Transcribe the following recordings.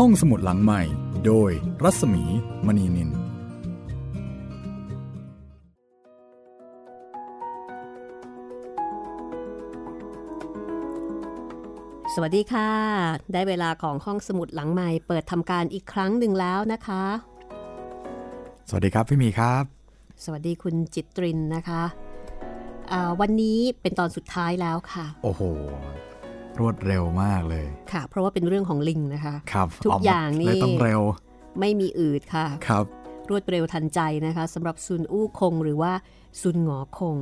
ห้องสมุดหลังใหม่ โดยรัศมีมณีนิน สวัสดีค่ะ ได้เวลาของห้องสมุดหลังใหม่เปิดทำการอีกครั้งหนึ่งแล้วนะคะ สวัสดีครับพี่มีครับ สวัสดีคุณจิตรินนะคะอ่าวันนี้เป็นตอนสุดท้ายแล้วค่ะ โอ้โห รวดเร็วมากเลย ค่ะ เพราะว่าเป็นเรื่องของลิงนะคะครับทุกอย่างนี่เลยต้องเร็ว ไม่มีอืดค่ะครับ รวดเร็วทันใจนะคะสำหรับซุนอู้คงหรือว่าซุนหงอคง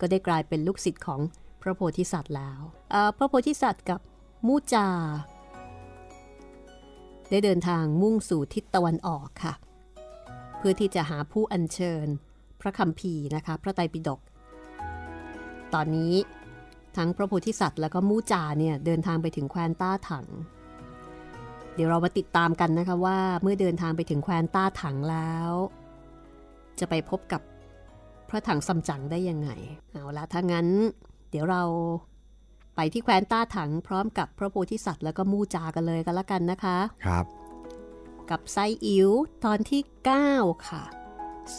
ก็ได้กลายเป็นลูกศิษย์ของพระโพธิสัตว์แล้วเอ่อพระโพธิสัตว์กับมูจา ได้เดินทางมุ่งสู่ทิศตะวันออกค่ะ เพื่อที่จะหาผู้อัญเชิญ พระคัมภีร์นะคะ พระไตรปิฎกตอนนี้ ทั้งพระโพธิสัตว์แล้วก็มูจาเนี่ยเดินทางไปถึงแคว้นต้าถัง เดี๋ยวเรามาติดตามกันนะคะว่าเมื่อเดินทางไปถึงแคว้นต้าถังแล้ว จะไปพบกับพระถังซัมจั๋งได้ยังไง เอาละถ้างั้น เดี๋ยวเราไปที่แคว้นต้าถังพร้อมกับพระโพธิสัตว์แล้วก็มู่จากันเลยกันละกันนะคะครับ กับไซอิ๋วตอนที่ 9 ค่ะ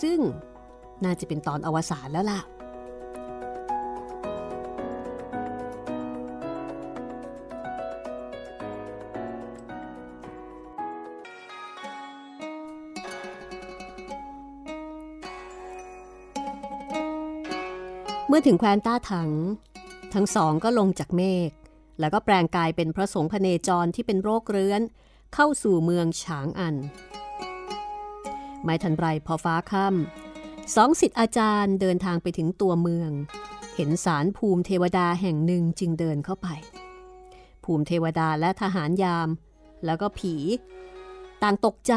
ซึ่งน่าจะเป็นตอนอวสานแล้วล่ะ มื่อถึงแคว้นต้าถัง ทั้งสองก็ลงจากเมฆ แล้วก็แปลงกายเป็นพระสงฆ์พเนจรที่เป็นโรคเรื้อน เข้าสู่เมืองฉางอัน ไม่ทันไรพอฟ้าค่ำสองสิทธิ์อาจารย์เดินทางไปถึงตัวเมือง เห็นสารภูมิเทวดาแห่งหนึ่งจึงเดินเข้าไป ภูมิเทวดาและทหารยาม แล้วก็ผี ต่างตกใจ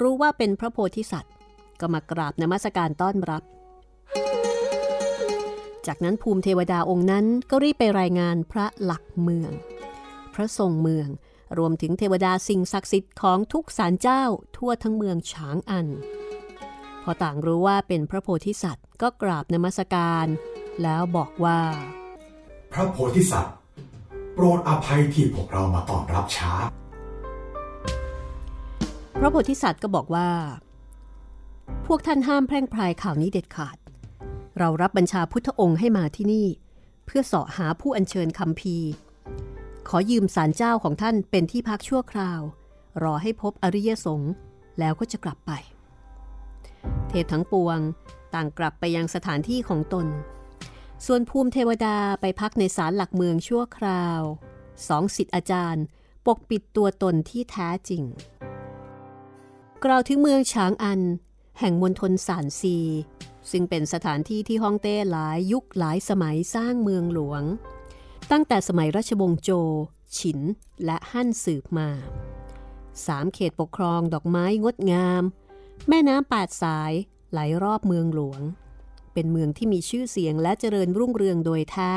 รู้ว่าเป็นพระโพธิสัตว์ ก็มากราบนมัสการต้อนรับ จากนั้นภูมิเทวดาองค์นั้นก็รีบไปรายงานพระหลักเมือง พระทรงเมือง รวมถึงเทวดาสิ่งศักดิ์สิทธิ์ของทุกศาลเจ้าทั่วทั้งเมืองฉางอัน พอต่างรู้ว่าเป็นพระโพธิสัตว์ก็กราบนมัสการ แล้วบอกว่า พระโพธิสัตว์ โปรดอภัยที่พวกเรามาต้อนรับช้า พระโพธิสัตว์ก็บอกว่า พวกท่านห้ามแพร่งพรายข่าวนี้เด็ดขาด เรารับบัญชาพุทธองค์ให้มาที่นี่ เพื่อเสาะหาผู้อัญเชิญคำพีขอยืมศาลเจ้าของท่านเป็นที่พักชั่วคราว รอให้พบอริยสงฆ์แล้วก็จะกลับไป เทพทั้งปวงต่างกลับไปยังสถานที่ของตน ส่วนภูมิเทวดาไปพักในศาลหลักเมืองชั่วคราวสองสิทธิอาจารย์ ปกปิดตัวตนที่แท้จริง กล่าวถึงเมืองฉางอัน แห่งมณฑลสานซี ซึ่งเป็นสถานที่ที่ฮ่องเต้หลายยุคหลายสมัยสร้างเมืองหลวง ตั้งแต่สมัยราชวงศ์โจ ฉิน และฮั่นสืบมาสามเขตปกครองดอกไม้งดงาม แม่น้ำแปดสายไหลรอบเมืองหลวง เป็นเมืองที่มีชื่อเสียงและเจริญรุ่งเรืองโดยแท้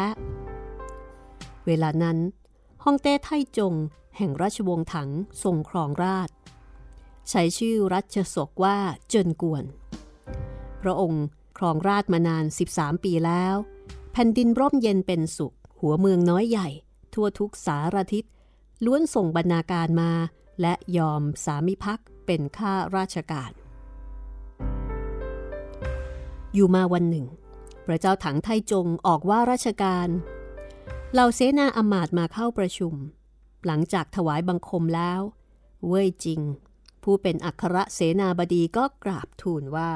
เวลานั้นฮ่องเต้ไทจง แห่งราชวงศ์ถังทรงครองราช ใช้ชื่อรัชสกว่าเจินกวน พระองค์ ครองราชมานาน 13 ปีแล้ว แผ่นดินร่มเย็นเป็นสุข หัวเมืองน้อยใหญ่ ทั่วทุกสารทิศล้วนส่งบรรณาการมา และยอมสามิภักเป็นข้าราชการ อยู่มาวันหนึ่ง พระเจ้าถังไทจงออกว่าราชการเหล่าเสนาอมาตมาเข้าประชุม หลังจากถวายบังคมแล้ว เว่ยจริง ผู้เป็นอัครเสนาบดีก็กราบทูลว่า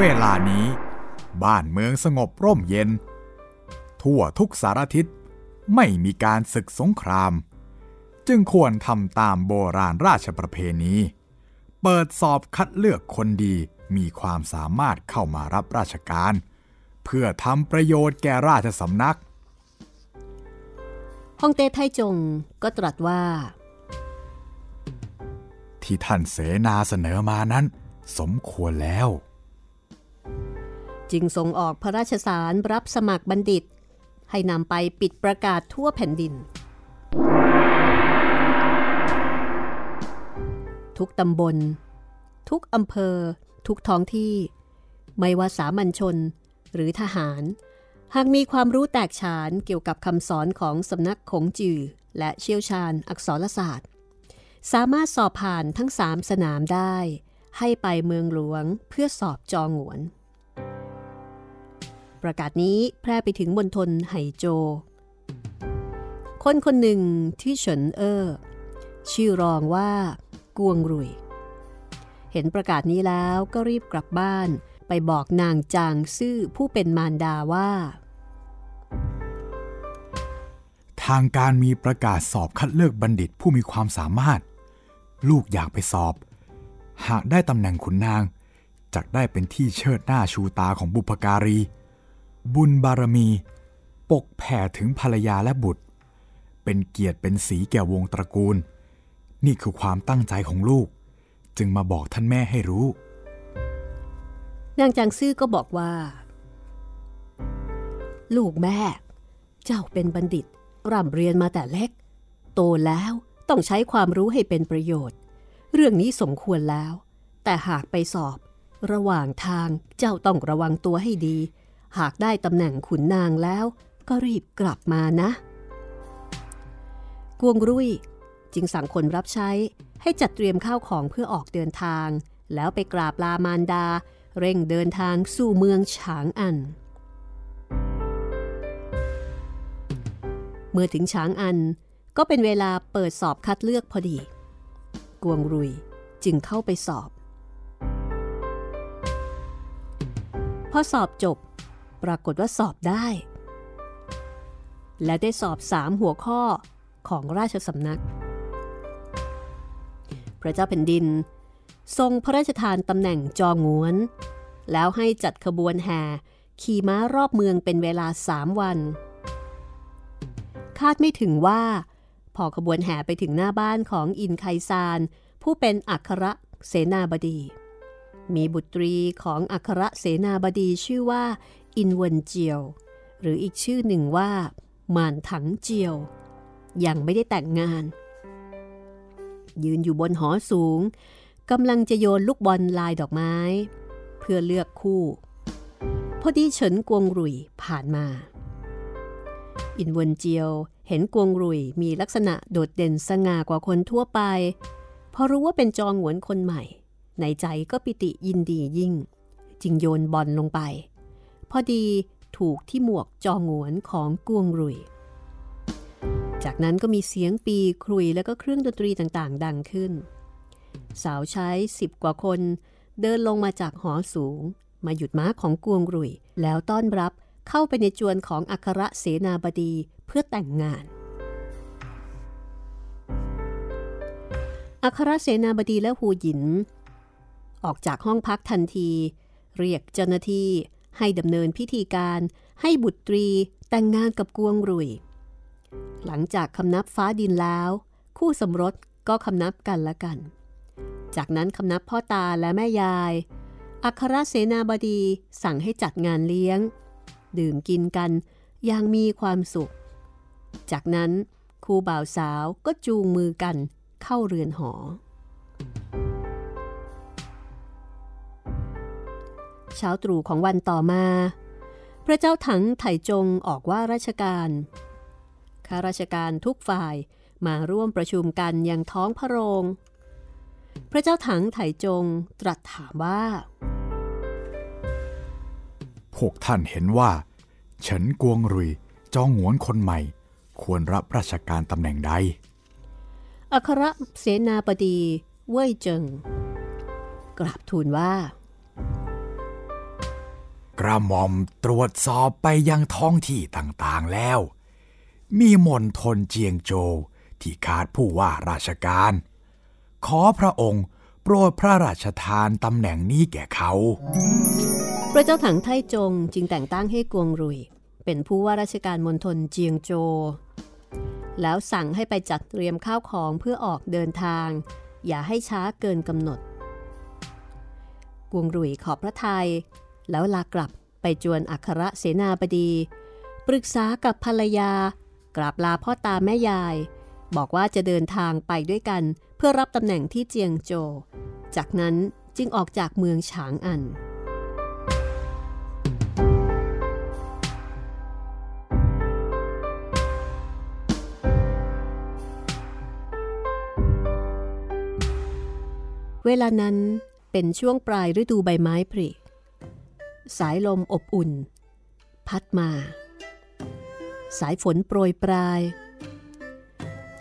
เวลานี้ บ้านเมืองสงบร่มเย็น ทั่วทุกสารทิศไม่มีการศึกสงคราม จึงควรทำตามโบราณราชประเพณี เปิดสอบคัดเลือกคนดีมีความสามารถเข้ามารับราชการ เพื่อทำประโยชน์แก่ราชสำนักฮ่องเต้ไทจงก็ตรัสว่า ที่ท่านเสนาเสนอมานั้น สมควรแล้ว จึงทรงออกพระราชสารรับสมัครบัณฑิต ให้นำไปปิดประกาศทั่วแผ่นดิน ทุกตำบล ทุกอำเภอ ทุกท้องที่ ไม่ว่าสามัญชนหรือทหาร หากมีความรู้แตกฉานเกี่ยวกับคำสอนของสำนักขงจือและเชี่ยวชาญอักษรศาสตร์ สามารถสอบผ่านทั้งสามสนามได้ ให้ไปเมืองหลวงเพื่อสอบจองหวน ประกาศนี้แพร่ไปถึงบนทนไหโจ คนคนหนึ่งที่เฉินเอ้อชื่อรองว่ากวงรุย เห็นประกาศนี้แล้วก็รีบกลับบ้านไปบอกนางจางซื่อผู้เป็นมารดาว่า ทางการมีประกาศสอบคัดเลือกบัณฑิตผู้มีความสามารถ ลูกอยากไปสอบ หากได้ตำแหน่งขุนนางจะได้เป็นที่เชิดหน้าชูตาของบุพการี บุญบารมี ปกแผ่ถึงภรรยาและบุตร เป็นเกียรติเป็นสีแก่วงตระกูล นี่คือความตั้งใจของลูก จึงมาบอกท่านแม่ให้รู้ นางจางซื่อก็บอกว่า ลูกแม่ เจ้าเป็นบัณฑิต ร่ำเรียนมาแต่เล็ก โตแล้วต้องใช้ความรู้ให้เป็นประโยชน์ เรื่องนี้สมควรแล้ว แต่หากไปสอบ ระหว่างทางเจ้าต้องระวังตัวให้ดี หากได้ตำแหน่งขุนนางแล้ว ก็รีบกลับมานะ กวงรุ่ยจึงสั่งคนรับใช้ให้จัดเตรียมข้าวของเพื่อออกเดินทาง แล้วไปกราบลามารดา เร่งเดินทางสู่เมืองฉางอัน เมื่อถึงฉางอันก็เป็นเวลาเปิดสอบคัดเลือกพอดี กวงรุยจึงเข้าไปสอบ พอสอบจบ ปรากฏว่าสอบได้ และได้สอบสามหัวข้อของราชสำนัก พระเจ้าแผ่นดิน ทรงพระราชทานตำแหน่งจองงวน แล้วให้จัดขบวนแห่ขี่ม้ารอบเมืองเป็นเวลาสามวัน คาดไม่ถึงว่า พอขบวนแห่ไปถึงหน้าบ้านของอินไคซาน ผู้เป็นอัครเสนาบดี มีบุตรีของอัครเสนาบดีชื่อว่าอินเวินเจียว หรืออีกชื่อหนึ่งว่า หม่านถังเจียว ยังไม่ได้แต่งงาน ยืนอยู่บนหอสูงกำลังจะโยนลูกบอลลายดอกไม้ เพื่อเลือกคู่ พอดีเฉินกวงรุ่ยผ่านมา อินเวนเจียว เห็นกวงรุยมีลักษณะโดดเด่นสง่ากว่าคนทั่วไป พอรู้ว่าเป็นจองหวนคนใหม่ ในใจก็ปิติยินดียิ่ง จึงโยนบอลลงไป พอดีถูกที่หมวกจองหวนของกวงรุย จากนั้นก็มีเสียงปีครุยและก็เครื่องดนตรีต่างๆ ดังขึ้น สาวใช้สิบกว่าคน เดินลงมาจากหอสูง มาหยุดม้าของกวงรุยแล้วต้อนรับเข้าไปในจวนของอัครเสนาบดี เพื่อแต่งงาน อัครเสนาบดีและหูหยิน ออกจากห้องพักทันที เรียกเจ้าหน้าที่ให้ดำเนินพิธีการให้บุตรีแต่งงานกับกวงรุย หลังจากคำนับฟ้าดินแล้ว คู่สมรสก็คำนับกันละกัน จากนั้นคำนับพ่อตาและแม่ยาย อัครเสนาบดีสั่งให้จัดงานเลี้ยง ดื่มกินกันอย่างมีความสุข จากนั้นคู่บ่าวสาวก็จูงมือกันเข้าเรือนหอ เช้าตรู่ของวันต่อมา พระเจ้าถังไถจงออกว่าราชการข้าราชการทุกฝ่ายมาร่วมประชุมกันยังท้องพระโรง พระเจ้าถังไถจงตรัสถามว่า พวกท่านเห็นว่า เฉินกวงรุยจองหวนคนใหม่ ควรรับราชการตำแหน่งใด อัครเสนาบดี เว่ยเจิง กราบทูลว่า กระหม่อมตรวจสอบไปยังท้องที่ต่างๆแล้ว มีมณฑลเจียงโจวที่ขาดผู้ว่าราชการ ขอพระองค์โปรดพระราชทานตำแหน่งนี้แก่เขา พระเจ้าถังไทจงจึงแต่งตั้งให้กวงรุย เป็นผู้ว่าราชการมณฑลเจียงโจ แล้วสั่งให้ไปจัดเตรียมข้าวของเพื่อออกเดินทาง อย่าให้ช้าเกินกำหนด กวงรุ่ยขอบพระทัยแล้วลากลับไปจวนอัครเสนาบดี ปรึกษากับภรรยากราบลาพ่อตาแม่ยาย บอกว่าจะเดินทางไปด้วยกันเพื่อรับตำแหน่งที่เจียงโจ จากนั้นจึงออกจากเมืองฉางอัน เวลานั้นเป็นช่วงปลายฤดูใบไม้ผลิสายลมอบอุ่น พัดมา สายฝนโปรยปลาย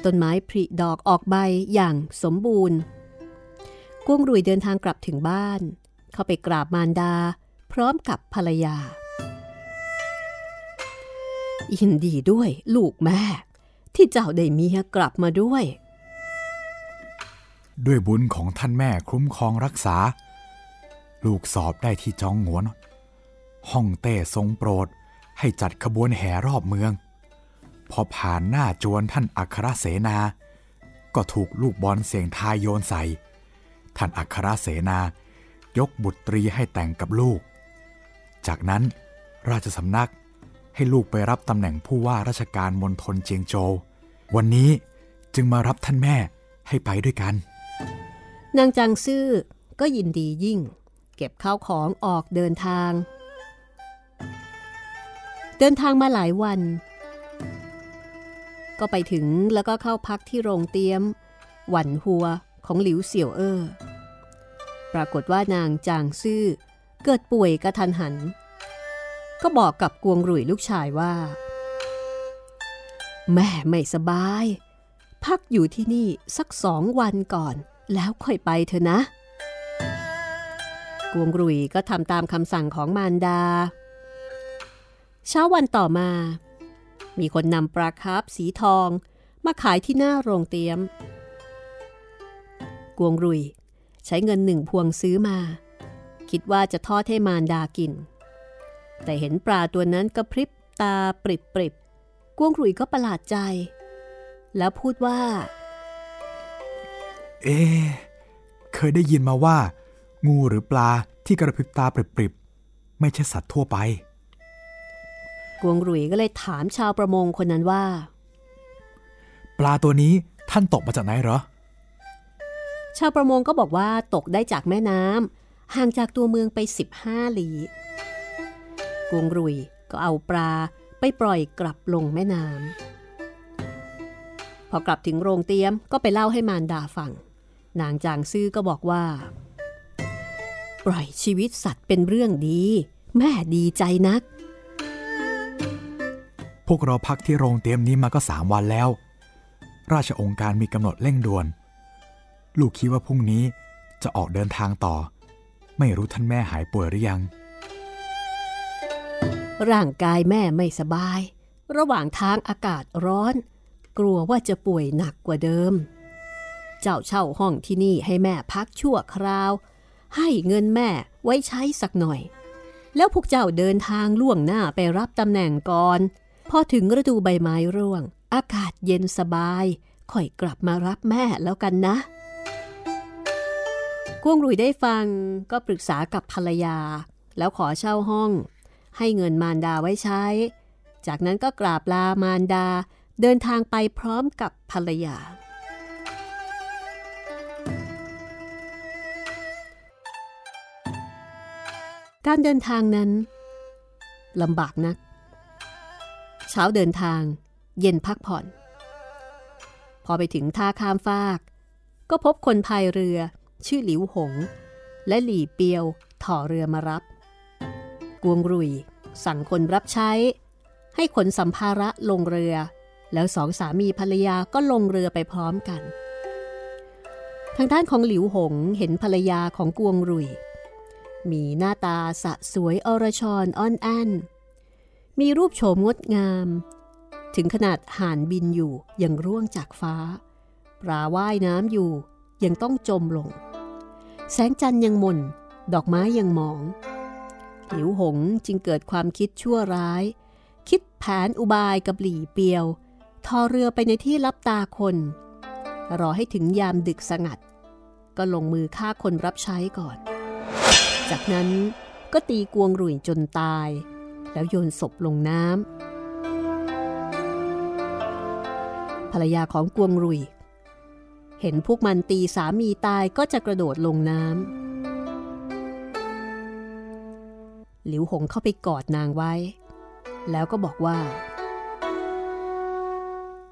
ต้นไม้ผลิดอกออกใบอย่างสมบูรณ์กวงรุยเดินทางกลับถึงบ้าน เข้าไปกราบมารดา พร้อมกับภรรยา ยินดีด้วยลูกแม่ ที่เจ้าได้มีกลับมาด้วย ด้วยบุญของท่านแม่คุ้มครองรักษา ลูกสอบได้ที่จองหวนห้องเต้ทรงโปรดให้จัดขบวนแห่รอบเมือง พอผ่านหน้าจวนท่านอัครเสนา ก็ถูกลูกบอลเสียงทายโยนใส่ ท่านอัครเสนายกบุตรีให้แต่งกับลูก จากนั้นราชสำนักให้ลูกไปรับตำแหน่งผู้ว่าราชการมณฑลเจียงโจววันนี้จึงมารับท่านแม่ให้ไปด้วยกัน นางจางซื่อก็ยินดียิ่ง เก็บข้าวของออกเดินทาง เดินทางมาหลายวัน ก็ไปถึงแล้วก็เข้าพักที่โรงเตียม หวันหัวของหลิวเสี่ยวเอ้อปรากฏว่านางจางซื่อเกิดป่วยกระทันหัน ก็บอกกับกวงรุ่ยลูกชายว่า แม่ไม่สบาย พักอยู่ที่นี่สักสองวันก่อน แล้วค่อยไปเถอะนะ กวงรุยก็ทำตามคำสั่งของมารดา เช้าวันต่อมา มีคนนำปลาคาร์ฟสีทอง มาขายที่หน้าโรงเตียม กวงรุยใช้เงินหนึ่งพวงซื้อมา คิดว่าจะทอดให้มารดากิน แต่เห็นปลาตัวนั้นกระพริบตาปริบปริบกวงรุยก็ประหลาดใจ แล้วพูดว่า เอ๊ะเคยได้ยินมาว่า งูหรือปลาที่กระพริบตาปริบๆ ไม่ใช่สัตว์ทั่วไป กวงหรุยก็เลยถามชาวประมงคนนั้นว่า ปลาตัวนี้ท่านตกมาจากไหนเหรอ ชาวประมงก็บอกว่าตกได้จากแม่น้ำห่างจากตัวเมืองไป 15 ลี้กวงหรุยก็เอาปลาไปปล่อยกลับลงแม่น้ำพอกลับถึงโรงเตี๊ยมก็ไปเล่าให้มารดาฟัง นางจางซื่อก็บอกว่า ปล่อยชีวิตสัตว์เป็นเรื่องดี แม่ดีใจนัก พวกเราพักที่โรงเตรียมนี้มาก็สามวันแล้ว ราชองค์การมีกำหนดเร่งด่วน ลูกคิดว่าพรุ่งนี้จะออกเดินทางต่อ ไม่รู้ท่านแม่หายป่วยหรือยัง ร่างกายแม่ไม่สบาย ระหว่างทางอากาศร้อน กลัวว่าจะป่วยหนักกว่าเดิม เจ้าเช่าห้องที่นี่ให้แม่พักชั่วคราว ให้เงินแม่ไว้ใช้สักหน่อย แล้วพวกเจ้าเดินทางล่วงหน้าไปรับตำแหน่งก่อน พอถึงฤดูใบไม้ร่วง อากาศเย็นสบายค่อยกลับมารับแม่แล้วกันนะกวงรุยได้ฟังก็ปรึกษากับภรรยา แล้วขอเช่าห้อง ให้เงินมารดาไว้ใช้ จากนั้นก็กราบลามารดาเดินทางไปพร้อมกับภรรยา การเดินทางนั้นลำบากนัก เช้าเดินทาง เย็นพักผ่อน พอไปถึงท่าข้ามฟาก ก็พบคนพายเรือ ชื่อหลิวหง และหลี่เปียวถ่อเรือมารับ กวงรุยสั่งคนรับใช้ ให้ขนสัมภาระลงเรือ แล้วสองสามีภรรยาก็ลงเรือไปพร้อมกัน ทางด้านของหลิวหงเห็นภรรยาของกวงรุย มีหน้าตาสะสวยอรชรอ่อนแอนมีรูปโฉมงดงาม ถึงขนาดห่านบินอยู่ยังร่วงจากฟ้า ปลาว่ายน้ำอยู่ยังต้องจมลง แสงจันทร์ยังมนดอกไม้ยังหมอง หลิวหงจึงเกิดความคิดชั่วร้าย คิดแผนอุบายกับหลี่เปียว ทอเรือไปในที่ลับตาคน รอให้ถึงยามดึกสงัด ก็ลงมือฆ่าคนรับใช้ก่อน จากนั้นก็ตีกวงรุ่ยจนตาย แล้วโยนศพลงน้ำภรรยาของกวงรุ่ยเห็นพวกมันตีสามีตายก็จะกระโดดลงน้ำหลิวหงเข้าไปกอดนางไว้ แล้วก็บอกว่า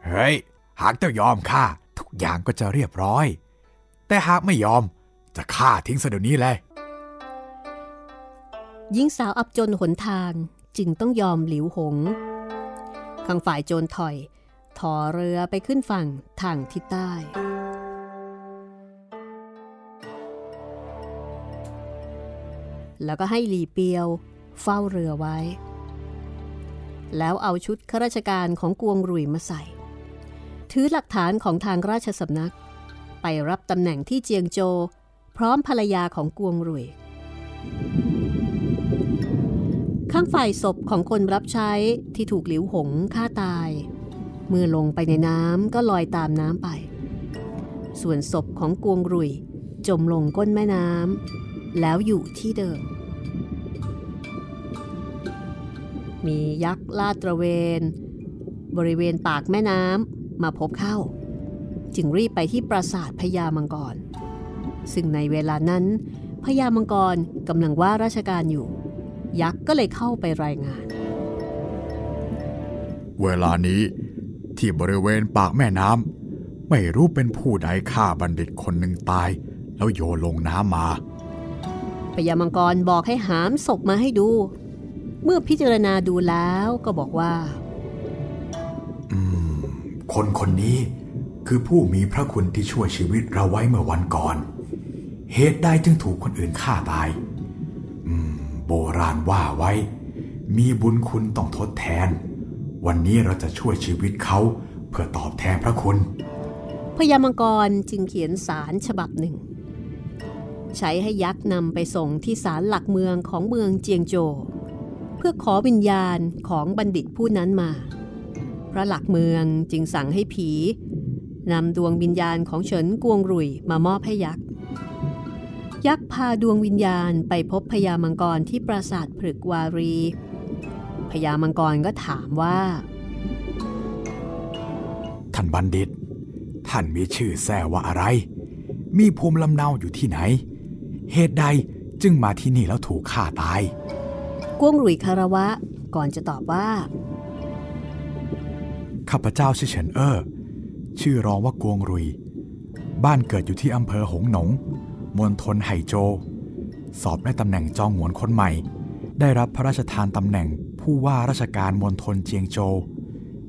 เฮ้ย หากเจ้ายอมข้าทุกอย่างก็จะเรียบร้อย แต่หากไม่ยอมจะฆ่าทิ้งซะเดี๋ยวนี้เลย หญิงสาวอับจนหนทางจึงต้องยอมหลิวหงข้างฝ่ายโจรถอยถอเรือไปขึ้นฝั่งทางทิศใต้ แล้วก็ให้หลีเปียวเฝ้าเรือไว้ แล้วเอาชุดข้าราชการของกวงรุยมาใส่ ถือหลักฐานของทางราชสำนัก ไปรับตำแหน่งที่เจียงโจ พร้อมภรรยาของกวงรุย ข้างฝ่ายศพของคนรับใช้ที่ถูกหลิวหงฆ่าตาย เมื่อลงไปในน้ำก็ลอยตามน้ำไป ส่วนศพของกวงรุยจมลงก้นแม่น้ำแล้วอยู่ที่เดิม มียักษ์ลาดตระเวน บริเวณปากแม่น้ำมาพบเข้า จึงรีบไปที่ปราสาทพญามังกร ซึ่งในเวลานั้นพญามังกรกำลังว่าราชการอยู่ ยักษ์ก็เลยเข้าไปรายงาน เวลานี้ที่บริเวณปากแม่น้ำไม่รู้เป็นผู้ใดฆ่าบัณฑิตคนหนึ่งตาย แล้วโยนลงน้ำมาพญามังกรบอกให้หามศพมาให้ดู เมื่อพิจารณาดูแล้วก็บอกว่า อืม คนคนนี้คือผู้มีพระคุณที่ช่วยชีวิตเราไว้เมื่อวันก่อน เหตุใดจึงถูกคนอื่นฆ่าตายอืม โบราณว่าไว้ มีบุญคุณต้องทดแทน วันนี้เราจะช่วยชีวิตเขาเพื่อตอบแทนพระคุณ พญามังกรจึงเขียนสารฉบับหนึ่ง ใช้ให้ยักษ์นำไปส่งที่ศาลหลักเมืองของเมืองเจียงโจ เพื่อขอวิญญาณของบัณฑิตผู้นั้นมา พระหลักเมืองจึงสั่งให้ผีนำดวงวิญญาณของเฉินกวงรุยมามอบให้ยักษ์ ยักษ์พาดวงวิญญาณไปพบพญามังกรที่ปราสาทผรึกวารี พญามังกรก็ถามว่า ท่านบัณฑิต ท่านมีชื่อแท้ว่าอะไร มีภูมิลำเนาอยู่ที่ไหน เหตุใดจึงมาที่นี่แล้วถูกฆ่าตายกวงรุยคารวะก่อนจะตอบว่า ข้าพเจ้าชื่อเฉินเอ้อชื่อรองว่ากวงรุย บ้านเกิดอยู่ที่อำเภอหงหนง มณฑลไหโจ สอบได้ตำแหน่งจองหวนคนใหม่ ได้รับพระราชทานตำแหน่งผู้ว่าราชการมณฑลเจียงโจ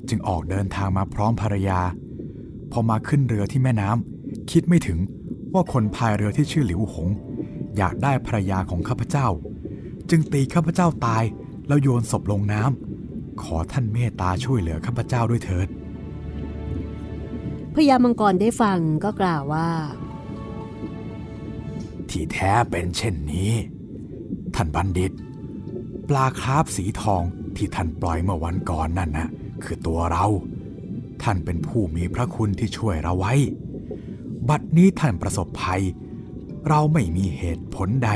จึงออกเดินทางมาพร้อมภรรยา พอมาขึ้นเรือที่แม่น้ำคิดไม่ถึงว่าคนพายเรือที่ชื่อหลิวหง อยากได้ภรรยาของข้าพเจ้า จึงตีข้าพเจ้าตายแล้วโยนศพลงน้ำขอท่านเมตตาช่วยเหลือข้าพเจ้าด้วยเถิดพญามังกรได้ฟังก็กล่าวว่า ที่แท้เป็นเช่นนี้ ท่านบัณฑิต ปลาคราฟสีทองที่ท่านปล่อยเมื่อวันก่อนนั่นนะคือตัวเรา ท่านเป็นผู้มีพระคุณที่ช่วยเราไว้ บัดนี้ท่านประสบภัย เราไม่มีเหตุผลใด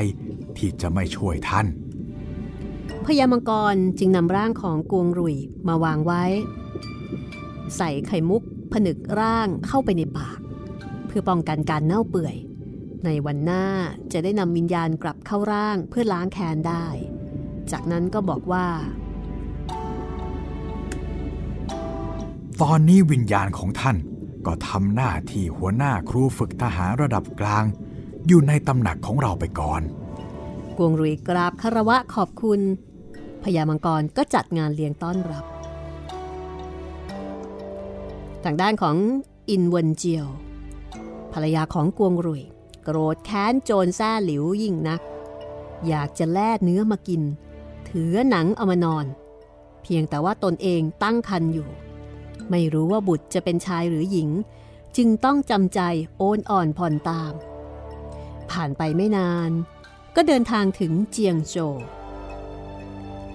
ที่จะไม่ช่วยท่านพญามังกรจึงนำร่างของกวงรุยมาวางไว้ ใส่ไข่มุกผนึกร่างเข้าไปในปาก เพื่อป้องกันการเน่าเปื่อย ในวันหน้าจะได้นำวิญญาณกลับเข้าร่างเพื่อล้างแค้นได้ จากนั้นก็บอกว่า ตอนนี้วิญญาณของท่านก็ทำหน้าที่หัวหน้าครูฝึกทหารระดับกลาง อยู่ในตำหนักของเราไปก่อน กวงรุยกราบคารวะขอบคุณพญามังกรก็จัดงานเลี้ยงต้อนรับ ทางด้านของอินเวนเจียว ภรรยาของกวงรุย โกรธแค้นโจรแซ่หลิวยิ่งนัก อยากจะแล่เนื้อมากิน ถือหนังเอามานอน เพียงแต่ว่าตนเองตั้งคันอยู่ ไม่รู้ว่าบุตรจะเป็นชายหรือหญิง จึงต้องจำใจโอนอ่อนผ่อนตาม ผ่านไปไม่นาน ก็เดินทางถึงเจียงโจว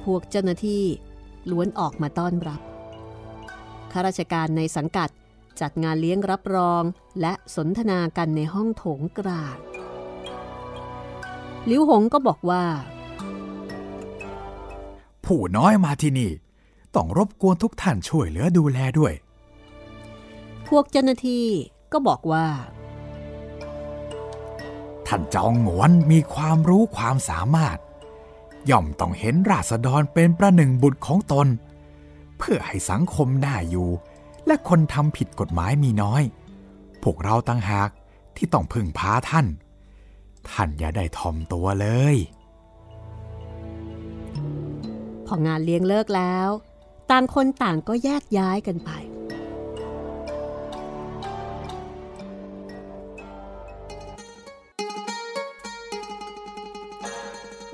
พวกเจ้าหน้าที่ล้วนออกมาต้อนรับข้าราชการในสังกัด จัดงานเลี้ยงรับรองและสนทนากันในห้องโถงกลางลิวหงก็บอกว่า ผู้น้อยมาที่นี่ ต้องรบกวนทุกท่านช่วยเหลือดูแลด้วย พวกเจ้าหน้าที่ก็บอกว่า ท่านจองหงวนมีความรู้ความสามารถ ย่อมต้องเห็นราษฎรเป็นประหนึ่งบุตรของตน เพื่อให้สังคมน่าอยู่ และคนทำผิดกฎหมายมีน้อย พวกเราตั้งหากที่ต้องพึ่งพาท่าน ท่านอย่าได้ทอมตัวเลย พองานเลี้ยงเลิกแล้ว ต่างคนต่างก็แยกย้ายกันไป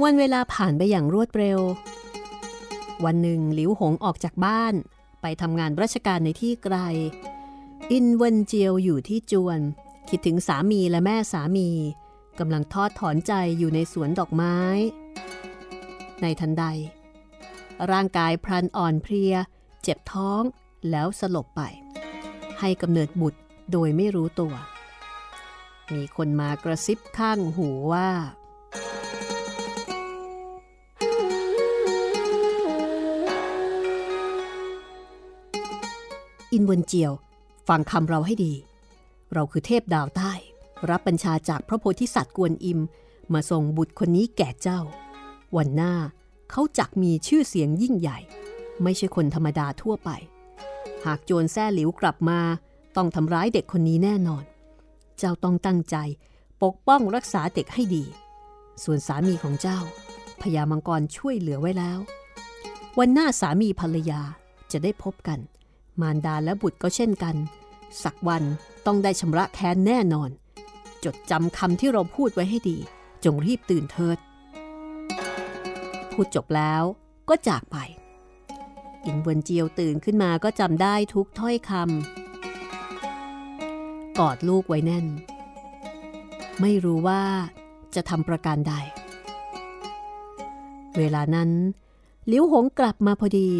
วันเวลาผ่านไปอย่างรวดเร็ว วันหนึ่งหลิวหงออกจากบ้าน ไปทำงานราชการในที่ไกล อินเวนเจียวอยู่ที่จวน คิดถึงสามีและแม่สามีกำลังทอดถอนใจอยู่ในสวนดอกไม้ ในทันใด ร่างกายพรันอ่อนเพลีย เจ็บท้องแล้วสลบไป ให้กำเนิดบุตรโดยไม่รู้ตัว มีคนมากระซิบข้างหูว่า อินเวนเจียว ฟังคำเราให้ดี เราคือเทพดาวใต้ รับบัญชาจากพระโพธิสัตว์กวนอิม มาส่งบุตรคนนี้แก่เจ้า วันหน้าเขาจักมีชื่อเสียงยิ่งใหญ่ ไม่ใช่คนธรรมดาทั่วไป หากโจรแซ่หลิวกลับมา ต้องทำร้ายเด็กคนนี้แน่นอน เจ้าต้องตั้งใจ ปกป้องรักษาเด็กให้ดี ส่วนสามีของเจ้าพญามังกรช่วยเหลือไว้แล้ว วันหน้าสามีภรรยาจะได้พบกัน มารดาและบุตรก็เช่นกัน สักวันต้องได้ชำระแค้นแน่นอน จดจำคำที่เราพูดไว้ให้ดี จงรีบตื่นเถิด พูดจบแล้วก็จากไป อินเวนเจียวตื่นขึ้นมาก็จำได้ทุกถ้อยคำกอดลูกไว้แน่น ไม่รู้ว่าจะทำประการใด เวลานั้นลิวหงกลับมาพอดี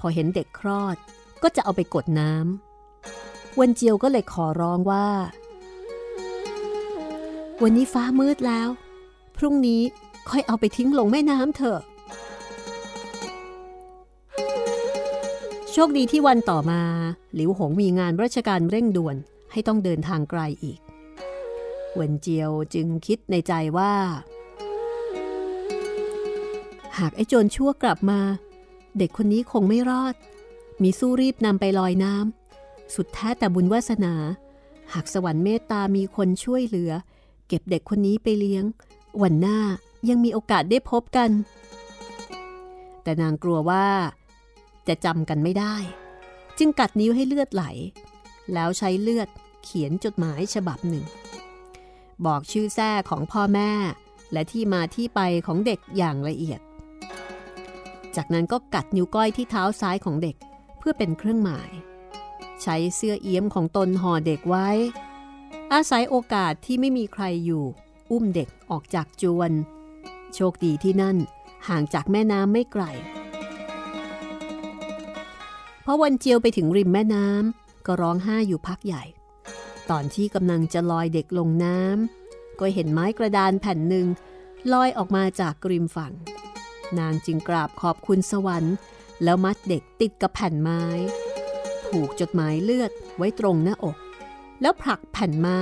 พอเห็นเด็กคลอด ก็จะเอาไปกดน้ำวันเจียวก็เลยขอร้องว่า วันนี้ฟ้ามืดแล้ว พรุ่งนี้ค่อยเอาไปทิ้งลงแม่น้ำเถอะ โชคดีที่วันต่อมา หลิวหงมีงานราชการเร่งด่วนให้ต้องเดินทางไกลอีกเวนเจียวจึงคิดในใจว่า หากไอ้โจรชั่วกลับมา เด็กคนนี้คงไม่รอด มีสู้รีบนำไปลอยน้ำสุดแท้แต่บุญวาสนา หากสวรรค์เมตตามีคนช่วยเหลือ เก็บเด็กคนนี้ไปเลี้ยง วันหน้ายังมีโอกาสได้พบกัน แต่นางกลัวว่า จะจำกันไม่ได้ จึงกัดนิ้วให้เลือดไหล แล้วใช้เลือดเขียนจดหมายฉบับหนึ่ง บอกชื่อแท้ของพ่อแม่ และที่มาที่ไปของเด็กอย่างละเอียด จากนั้นก็กัดนิ้วก้อยที่เท้าซ้ายของเด็ก เพื่อเป็นเครื่องหมาย ใช้เสื้อเอี้ยมของตนห่อเด็กไว้ อาศัยโอกาสที่ไม่มีใครอยู่ อุ้มเด็กออกจากจวน โชคดีที่นั่นห่างจากแม่น้ำไม่ไกลพราะวันเจียวไปถึงริมแม่น้ำก็ร้องไห้อยู่พักใหญ่ ตอนที่กำลังจะลอยเด็กลงน้ำก็เห็นไม้กระดานแผ่นหนึ่งลอยออกมาจากริมฝั่ง นางจึงกราบขอบคุณสวรรค์ แล้วมัดเด็กติดกับแผ่นไม้ ผูกจดหมายเลือดไว้ตรงหน้าอก แล้วผลักแผ่นไม้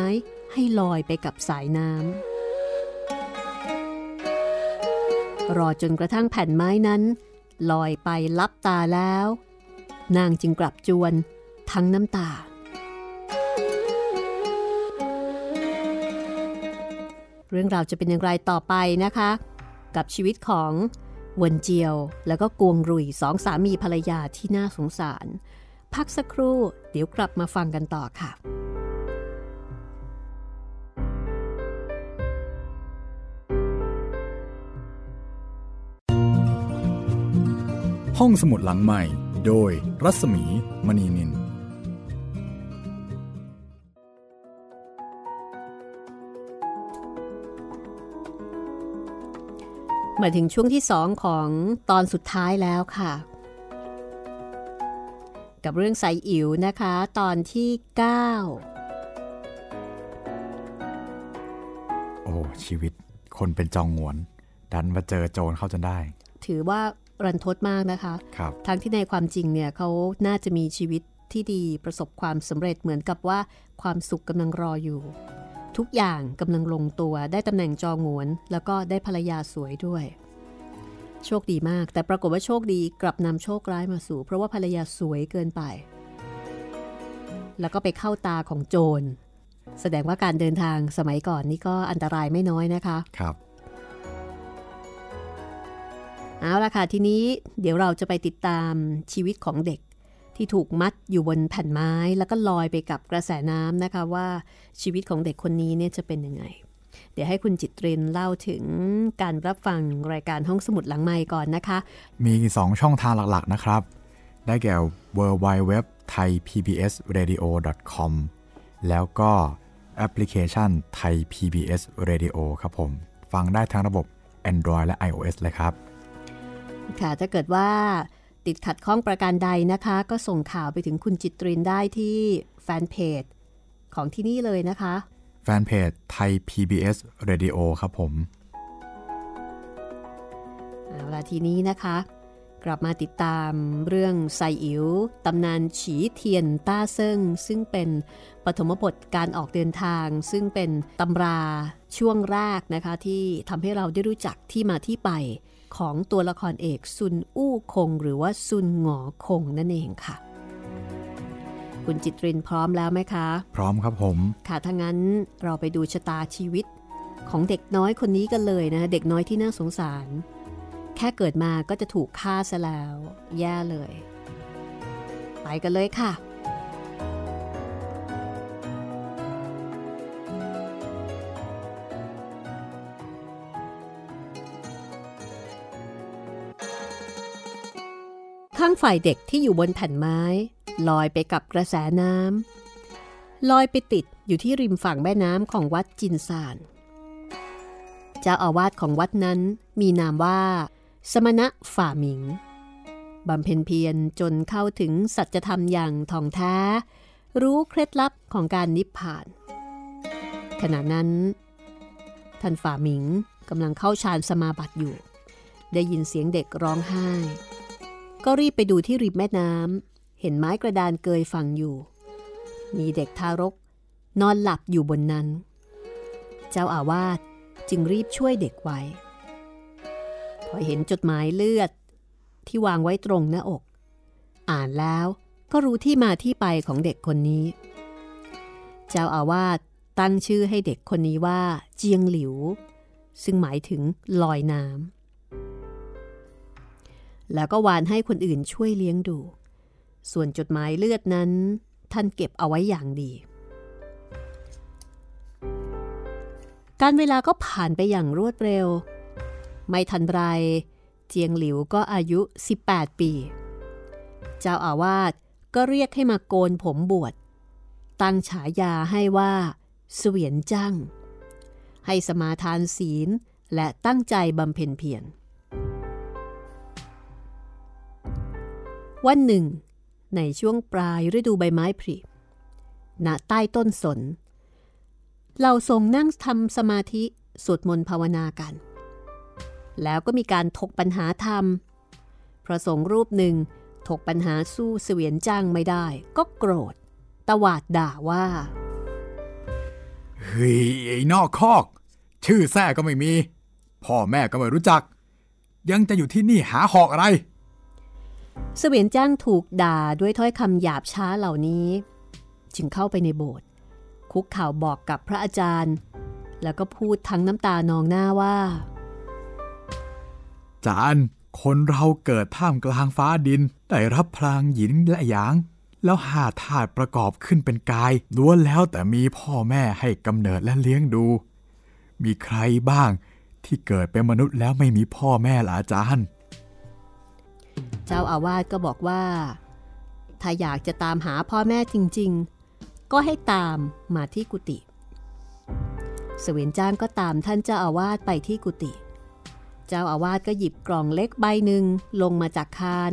ให้ลอยไปกับสายน้ำรอจนกระทั่งแผ่นไม้นั้น ลอยไปลับตาแล้ว นางจึงกลับจวนทั้งน้ำตา เรื่องราวจะเป็นอย่างไรต่อไปนะคะ กับชีวิตของ วนเจียว แล้วก็กวงรุยสองสามีภรรยาที่น่าสงสาร พักสักครู่ เดี๋ยวกลับมาฟังกันต่อค่ะห้องสมุดหลังใหม่ โดยรัศมีมณีนิน มาถึงช่วงที่สองของตอนสุดท้ายแล้วค่ะ กับเรื่องไซอิ๋วนะคะ ตอนที่ 9 โอ้ ชีวิตคนเป็นจองงวน ดันมาเจอโจรเข้าจนได้ ถือว่ารันทดมากนะคะครับทั้งที่ในความจริงเนี่ยเขาน่าจะมีชีวิตที่ดีประสบความสำเร็จเหมือนกับว่าความสุขกำลังรออยู่ ทุกอย่างกำลังลงตัวได้ตำแหน่งจองวน แล้วก็ได้ภรรยาสวยด้วย โชคดีมาก แต่ปรากฏว่าโชคดีกลับนำโชคร้ายมาสู่ เพราะว่าภรรยาสวยเกินไป แล้วก็ไปเข้าตาของโจร แสดงว่าการเดินทางสมัยก่อนนี่ก็อันตรายไม่น้อยนะคะ ครับเอาละค่ะทีนี้เดี๋ยวเราจะไปติดตามชีวิตของเด็ก ที่ถูกมัดอยู่บนแผ่นไม้แล้วก็ลอยไปกับกระแสน้ำนะคะว่าชีวิตของเด็กคนนี้เนี่ยจะเป็นยังไง เดี๋ยวให้คุณจิตเรนเล่าถึงการรับฟังรายการห้องสมุดหลังไม้ก่อนนะคะ มี 2 ช่องทางหลักๆนะครับ ได้แก่ w w w t h a i PBS Radio com แล้วก็แอปพลิเคชันไทย PBS Radio ครับผม ฟังได้ทั้งระบบ Android และ iOS เลยครับ ค่ะ ถ้าเกิดว่า ติดขัดข้องประการใดนะคะ ก็ส่งข่าวไปถึงคุณจิตรินได้ที่แฟนเพจของที่นี่เลยนะคะ แฟนเพจไทย PBS Radio ครับผมเอาละทีนี้นะคะ กลับมาติดตามเรื่องไซอิ๋วตำนานฉีเทียนต้าเซิงซึ่งเป็นปฐมบทการออกเดินทาง ซึ่งเป็นตำราช่วงแรกนะคะ ที่ทำให้เราได้รู้จักที่มาที่ไป ของตัวละครเอกซุนอู้คง หรือว่าซุนหงอคงนั่นเองค่ะ คุณจิตรินพร้อมแล้วไหมคะ พร้อมครับผม ค่ะถ้างั้นเราไปดูชะตาชีวิต ของเด็กน้อยคนนี้กันเลยนะเด็กน้อยที่น่าสงสาร แค่เกิดมาก็จะถูกฆ่าซะแล้ว แย่เลย ไปกันเลยค่ะ ข้างฝ่ายเด็กที่อยู่บนแผ่นไม้ ลอยไปกับกระแสน้ำลอยไปติดอยู่ที่ริมฝั่งแม่น้ำของวัดจินซานเจ้าอาวาสของวัดนั้นมีนามว่า สมณะฝ่าหมิงบำเพ็ญเพียรจนเข้าถึงสัจธรรมอย่างท่องแท้ รู้เคล็ดลับของการนิพพาน ขณะนั้น ท่านฝ่าหมิงกำลังเข้าฌานสมาบัติอยู่ ได้ยินเสียงเด็กร้องไห้ ก็รีบไปดูที่ริมแม่น้ำเห็นไม้กระดานเกยฝั่งอยู่ มีเด็กทารก นอนหลับอยู่บนนั้น เจ้าอาวาสจึงรีบช่วยเด็กไว้ พอเห็นจดหมายเลือด ที่วางไว้ตรงหน้าอก อ่านแล้วก็รู้ที่มาที่ไปของเด็กคนนี้ เจ้าอาวาสตั้งชื่อให้เด็กคนนี้ว่าเจียงหลิว ซึ่งหมายถึงลอยน้ำ แล้วก็วานให้คนอื่นช่วยเลี้ยงดู ส่วนจดหมายเลือดนั้น ท่านเก็บเอาไว้อย่างดี การเวลาก็ผ่านไปอย่างรวดเร็ว ไม่ทันไร เจียงหลิวก็อายุ 18 ปี เจ้าอาวาสก็เรียกให้มาโกนผมบวช ตั้งฉายาให้ว่า เสวียนจั่งให้สมาทานศีลและตั้งใจบำเพ็ญเพียร วันหนึ่ง ในช่วงปลายฤดูใบไม้ผลิณใต้ต้นสน เราทรงนั่งทำสมาธิสวดมนต์ภาวนากัน แล้วก็มีการถกปัญหาธรรม พระสงฆ์รูปหนึ่งถกปัญหาสู้เสวียนจ้างไม่ได้ ก็โกรธ ตวาดด่าว่า เฮ้ยไอ้นอกคอก ชื่อแท้ก็ไม่มี พ่อแม่ก็ไม่รู้จัก ยังจะอยู่ที่นี่หาหอกอะไร เสวียนจ้างถูกด่าด้วยถ้อยคำหยาบช้าเหล่านี้ จึงเข้าไปในโบสถ์คุกข่าวบอกกับพระอาจารย์ แล้วก็พูดทั้งน้ำตานองหน้าว่า จานคนเราเกิดท่ามกลางฟ้าดิน ได้รับพลางหยินและหยาง แล้วหาธาตุประกอบขึ้นเป็นกายล้วนแล้วแต่มีพ่อแม่ให้กำเนิดและเลี้ยงดู มีใครบ้างที่เกิดเป็นมนุษย์แล้วไม่มีพ่อแม่ล่ะอาจารย์ เจ้าอาวาสก็บอกว่า ถ้าอยากจะตามหาพ่อแม่จริง ๆ ก็ให้ตามมาที่กุฏิสเสวียนจ้างก็ตามท่านเจ้าอาวาสไปที่กุฏิเจ้าอาวาสก็หยิบกล่องเล็กใบหนึ่งลงมาจากคาน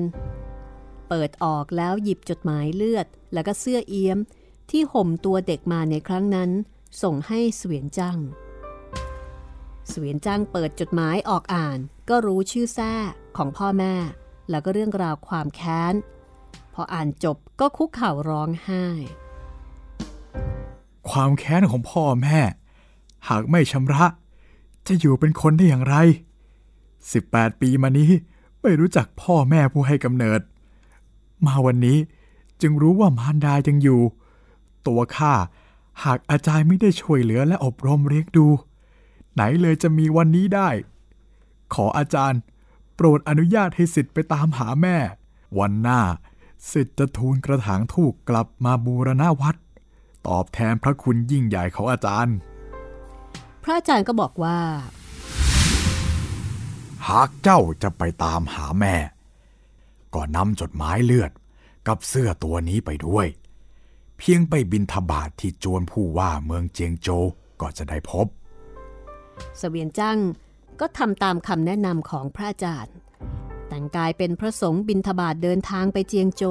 เปิดออกแล้วหยิบจดหมายเลือด แล้วก็เสื้อเอี้ยมที่ห่มตัวเด็กมาในครั้งนั้น ส่งให้สเสวียนจ้างสเสวียนจ้างเปิดจดหมายออกอ่าน ก็รู้ชื่อแท้ของพ่อแม่ แล้วก็เรื่องราวความแค้น พออ่านจบก็คุกเข่าร้องไห้ ความแค้นของพ่อแม่ หากไม่ชำระ จะอยู่เป็นคนได้อย่างไร 18 ปีมานี้ไม่รู้จักพ่อแม่ผู้ให้กำเนิด มาวันนี้จึงรู้ว่ามารดายังอยู่ ตัวข้าหากอาจารย์ไม่ได้ช่วยเหลือและอบรมเลี้ยงดู ไหนเลยจะมีวันนี้ได้ ขออาจารย์ โปรดอนุญาตให้สิทธิ์ไปตามหาแม่ วันหน้าสิทธิ์จะทูลกระถางทูกกลับมาบูรณาวัด ตอบแทนพระคุณยิ่งใหญ่ของอาจารย์ พระอาจารย์ก็บอกว่า หากเจ้าจะไปตามหาแม่ ก็นำจดหมายเลือดกับเสื้อตัวนี้ไปด้วย เพียงไปบินทบาทที่จวนผู้ว่าเมืองเจียงโจวก็จะได้พบเสวียนจัง ก็ทำตามคำแนะนำของพระอาจารย์ แต่งกายเป็นพระสงฆ์บินทบาทเดินทางไปเจียงโจ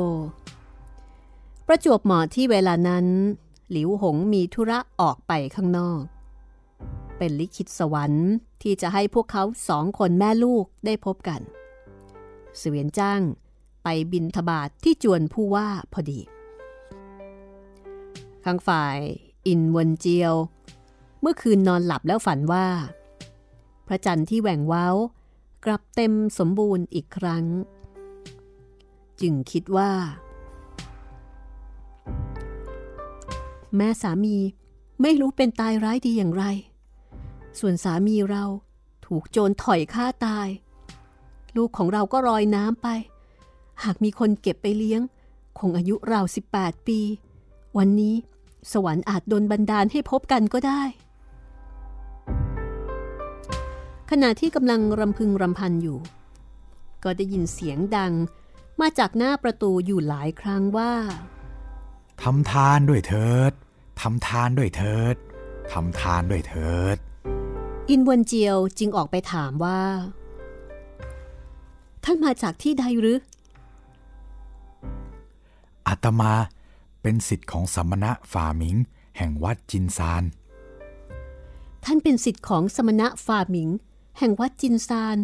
ประจวบเหมาะที่เวลานั้น หลิวหงมีธุระออกไปข้างนอก เป็นลิขิตสวรรค์ที่จะให้พวกเขาสองคนแม่ลูกได้พบกัน เสวียนจ้างไปบินทบาทที่จวนผู้ว่าพอดี ข้างฝ่าย อินวนเจียว เมื่อคืนนอนหลับแล้วฝันว่า พระจันทร์ที่แหว่งเว้า กลับเต็มสมบูรณ์อีกครั้ง จึงคิดว่า แม่สามีไม่รู้เป็นตายร้ายดีอย่างไร ส่วนสามีเราถูกโจรถอยฆ่าตาย ลูกของเราก็ลอยน้ำไป หากมีคนเก็บไปเลี้ยง คงอายุราว18 ปี วันนี้สวรรค์อาจดนบันดาลให้พบกันก็ได้ ณะที่กำลังรำพึงรำพันอยู่ ก็ได้ยินเสียงดังมาจากหน้าประตูอยู่หลายครั้งว่าทำทานด้วยเถิดทำทานด้วยเถิดทำทานด้วยเถิด อินเวนเจียวจึงออกไปถามว่า ท่านมาจากที่ใดหรืออาตมาเป็นสิทธิ์ของสมณะฝ่าหมิง แห่งวัดจินซาน ท่านเป็นสิทธิ์ของสมณะฝ่าหมิง แห่งวัดจินซาน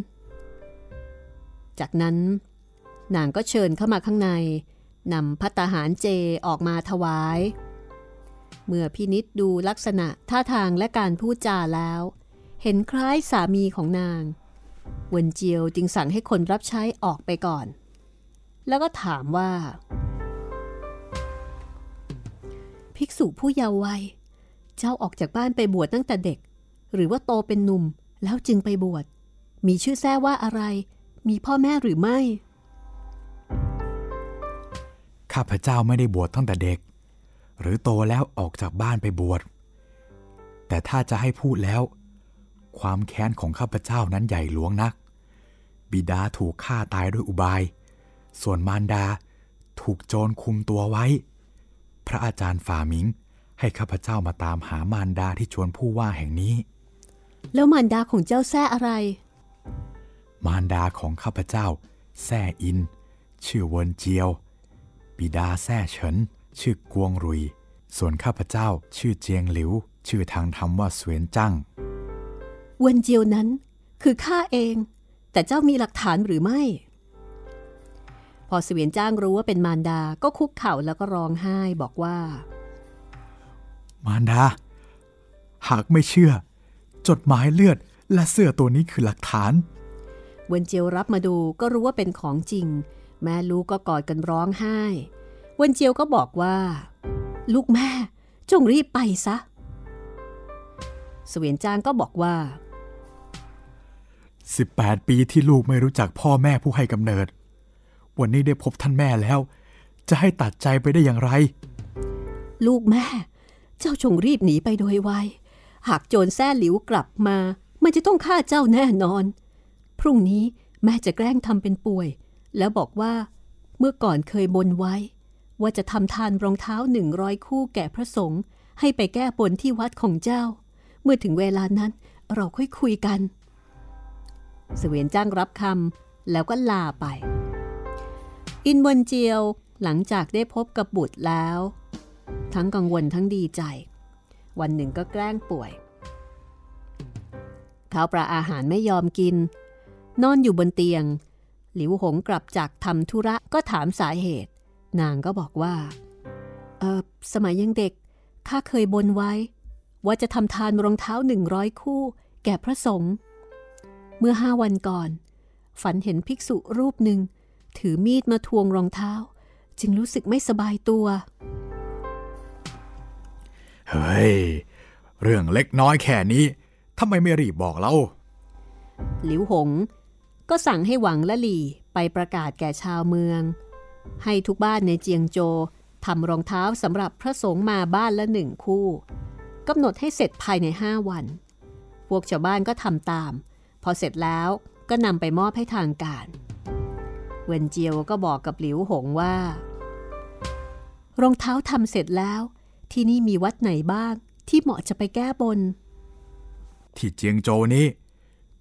จากนั้น นางก็เชิญเข้ามาข้างในนำพัตาหารเจออกมาถวาย เมื่อพินิษดูลักษณะท่าทางและการพูดจาแล้ว เห็นคล้ายสามีของนางเวนเจียวจึงสั่งให้คนรับใช้ออกไปก่อน แล้วก็ถามว่า ภิกษุผู้เยาว์วัย เจ้าออกจากบ้านไปบวชตั้งแต่เด็ก หรือว่าโตเป็นหนุ่ม แล้วจึงไปบวช มีชื่อแท้ว่าอะไร มีพ่อแม่หรือไม่ ข้าพเจ้าไม่ได้บวชตั้งแต่เด็ก หรือโตแล้วออกจากบ้านไปบวช แต่ถ้าจะให้พูดแล้ว ความแค้นของข้าพเจ้านั้นใหญ่หลวงนัก บิดาถูกฆ่าตายด้วยอุบาย ส่วนมารดาถูกโจรคุมตัวไว้ พระอาจารย์ฝ่ามิงให้ข้าพเจ้ามาตามหามารดาที่ชวนผู้ว่าแห่งนี้ แล้วมารดาของเจ้าแท้อะไร มารดาของข้าพเจ้า แซ่อิน ชื่อเวินเจียว บิดาแซ่เฉิน ชื่อกวงรุย ส่วนข้าพเจ้าชื่อเจียงหลิว ชื่อทางธรรมว่าเสวียนจั่งเวนเจียวนั้นคือข้าเอง แต่เจ้ามีหลักฐานหรือไม่ พอเสวียนจ้างรู้ว่าเป็นมารดาก็คุกเข่าแล้วก็ร้องไห้บอกว่า มารดา หากไม่เชื่อ จดหมายเลือด และเสื้อตัวนี้คือหลักฐานเวนเจียวรับมาดูก็รู้ว่าเป็นของจริง แม่ลูกก็กอดกันร้องไห้เวนเจียวก็บอกว่า ลูกแม่จงรีบไปซะเสวียนจางก็บอกว่า 18 ปีที่ลูกไม่รู้จักพ่อแม่ผู้ให้กำเนิด วันนี้ได้พบท่านแม่แล้ว จะให้ตัดใจไปได้อย่างไร ลูกแม่ เจ้าจงรีบหนีไปโดยไว หากโจรแซ่หลิวกลับมา มันจะต้องฆ่าเจ้าแน่นอน พรุ่งนี้แม่จะแกล้งทำเป็นป่วย แล้วบอกว่า เมื่อก่อนเคยบนไว้ ว่าจะทำทานรองเท้าหนึ่งร้อยคู่แก่พระสงฆ์ให้ไปแก้บนที่วัดของเจ้า เมื่อถึงเวลานั้นเราค่อยคุยกัน เสวียนจ้างรับคำแล้วก็ลาไป อินวนเจียวหลังจากได้พบกับบุตรแล้ว ทั้งกังวลทั้งดีใจ วันหนึ่งก็แกล้งป่วยเข้าปลาอาหารไม่ยอมกิน นอนอยู่บนเตียง หลิวหงกลับจากทำธุระก็ถามสาเหตุ นางก็บอกว่า เออสมัยยังเด็ก ข้าเคยบนไว้ ว่าจะทำทานรองเท้าหนึ่งร้อยคู่ แก่พระสงฆ์เมื่อห้าวันก่อน ฝันเห็นภิกษุรูปหนึ่ง ถือมีดมาทวงรองเท้า จึงรู้สึกไม่สบายตัว เฮ้ย เรื่องเล็กน้อยแค่นี้ทำไมไม่รีบบอกเราหลิวหง ก็สั่งให้หวังและหลี่ไปประกาศแก่ชาวเมือง ให้ทุกบ้านในเจียงโจทำรองเท้าสำหรับพระสงฆ์มาบ้านละหนึ่งคู่กำหนดให้เสร็จภายในห้าวัน พวกชาวบ้านก็ทำตาม พอเสร็จแล้วก็นำไปมอบให้ทางการ เวนเจียวก็บอกกับหลิวหงว่า รองเท้าทำเสร็จแล้ว ที่นี่มีวัดไหนบ้างที่เหมาะจะไปแก้บน ที่เจียงโจวนี้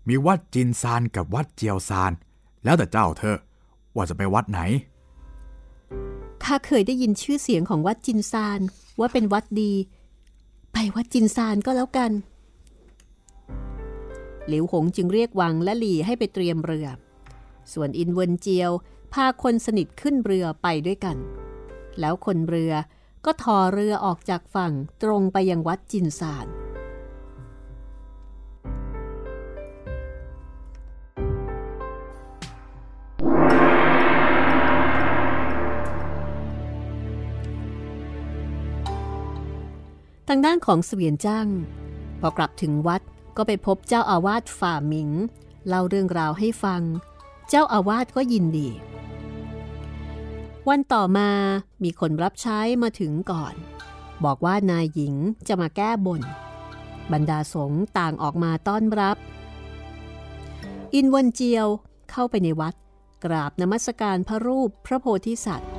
มีวัดจินซานกับวัดเจียวซาน แล้วแต่เจ้าเถอะว่าจะไปวัดไหน ข้าเคยได้ยินชื่อเสียงของวัดจินซานว่าเป็นวัดดี ไปวัดจินซานก็แล้วกัน หลิวหงจึงเรียกวังและหลี่ให้ไปเตรียมเรือ ส่วนอินเวินเจียวพาคนสนิทขึ้นเรือไปด้วยกัน แล้วคนเรือ ก็ทอเรือออกจากฝั่งตรงไปยังวัดจินซานทางด้านของเสวียนจ้างพอกลับถึงวัดก็ไปพบเจ้าอาวาสฝ่าหมิง เล่าเรื่องราวให้ฟัง เจ้าอาวาสก็ยินดี วันต่อมามีคนรับใช้มาถึงก่อน บอกว่านายหญิงจะมาแก้บน บรรดาสงฆ์ต่างออกมาต้อนรับ อินวันเจียวเข้าไปในวัด กราบนมัสการพระรูปพระโพธิสัตว์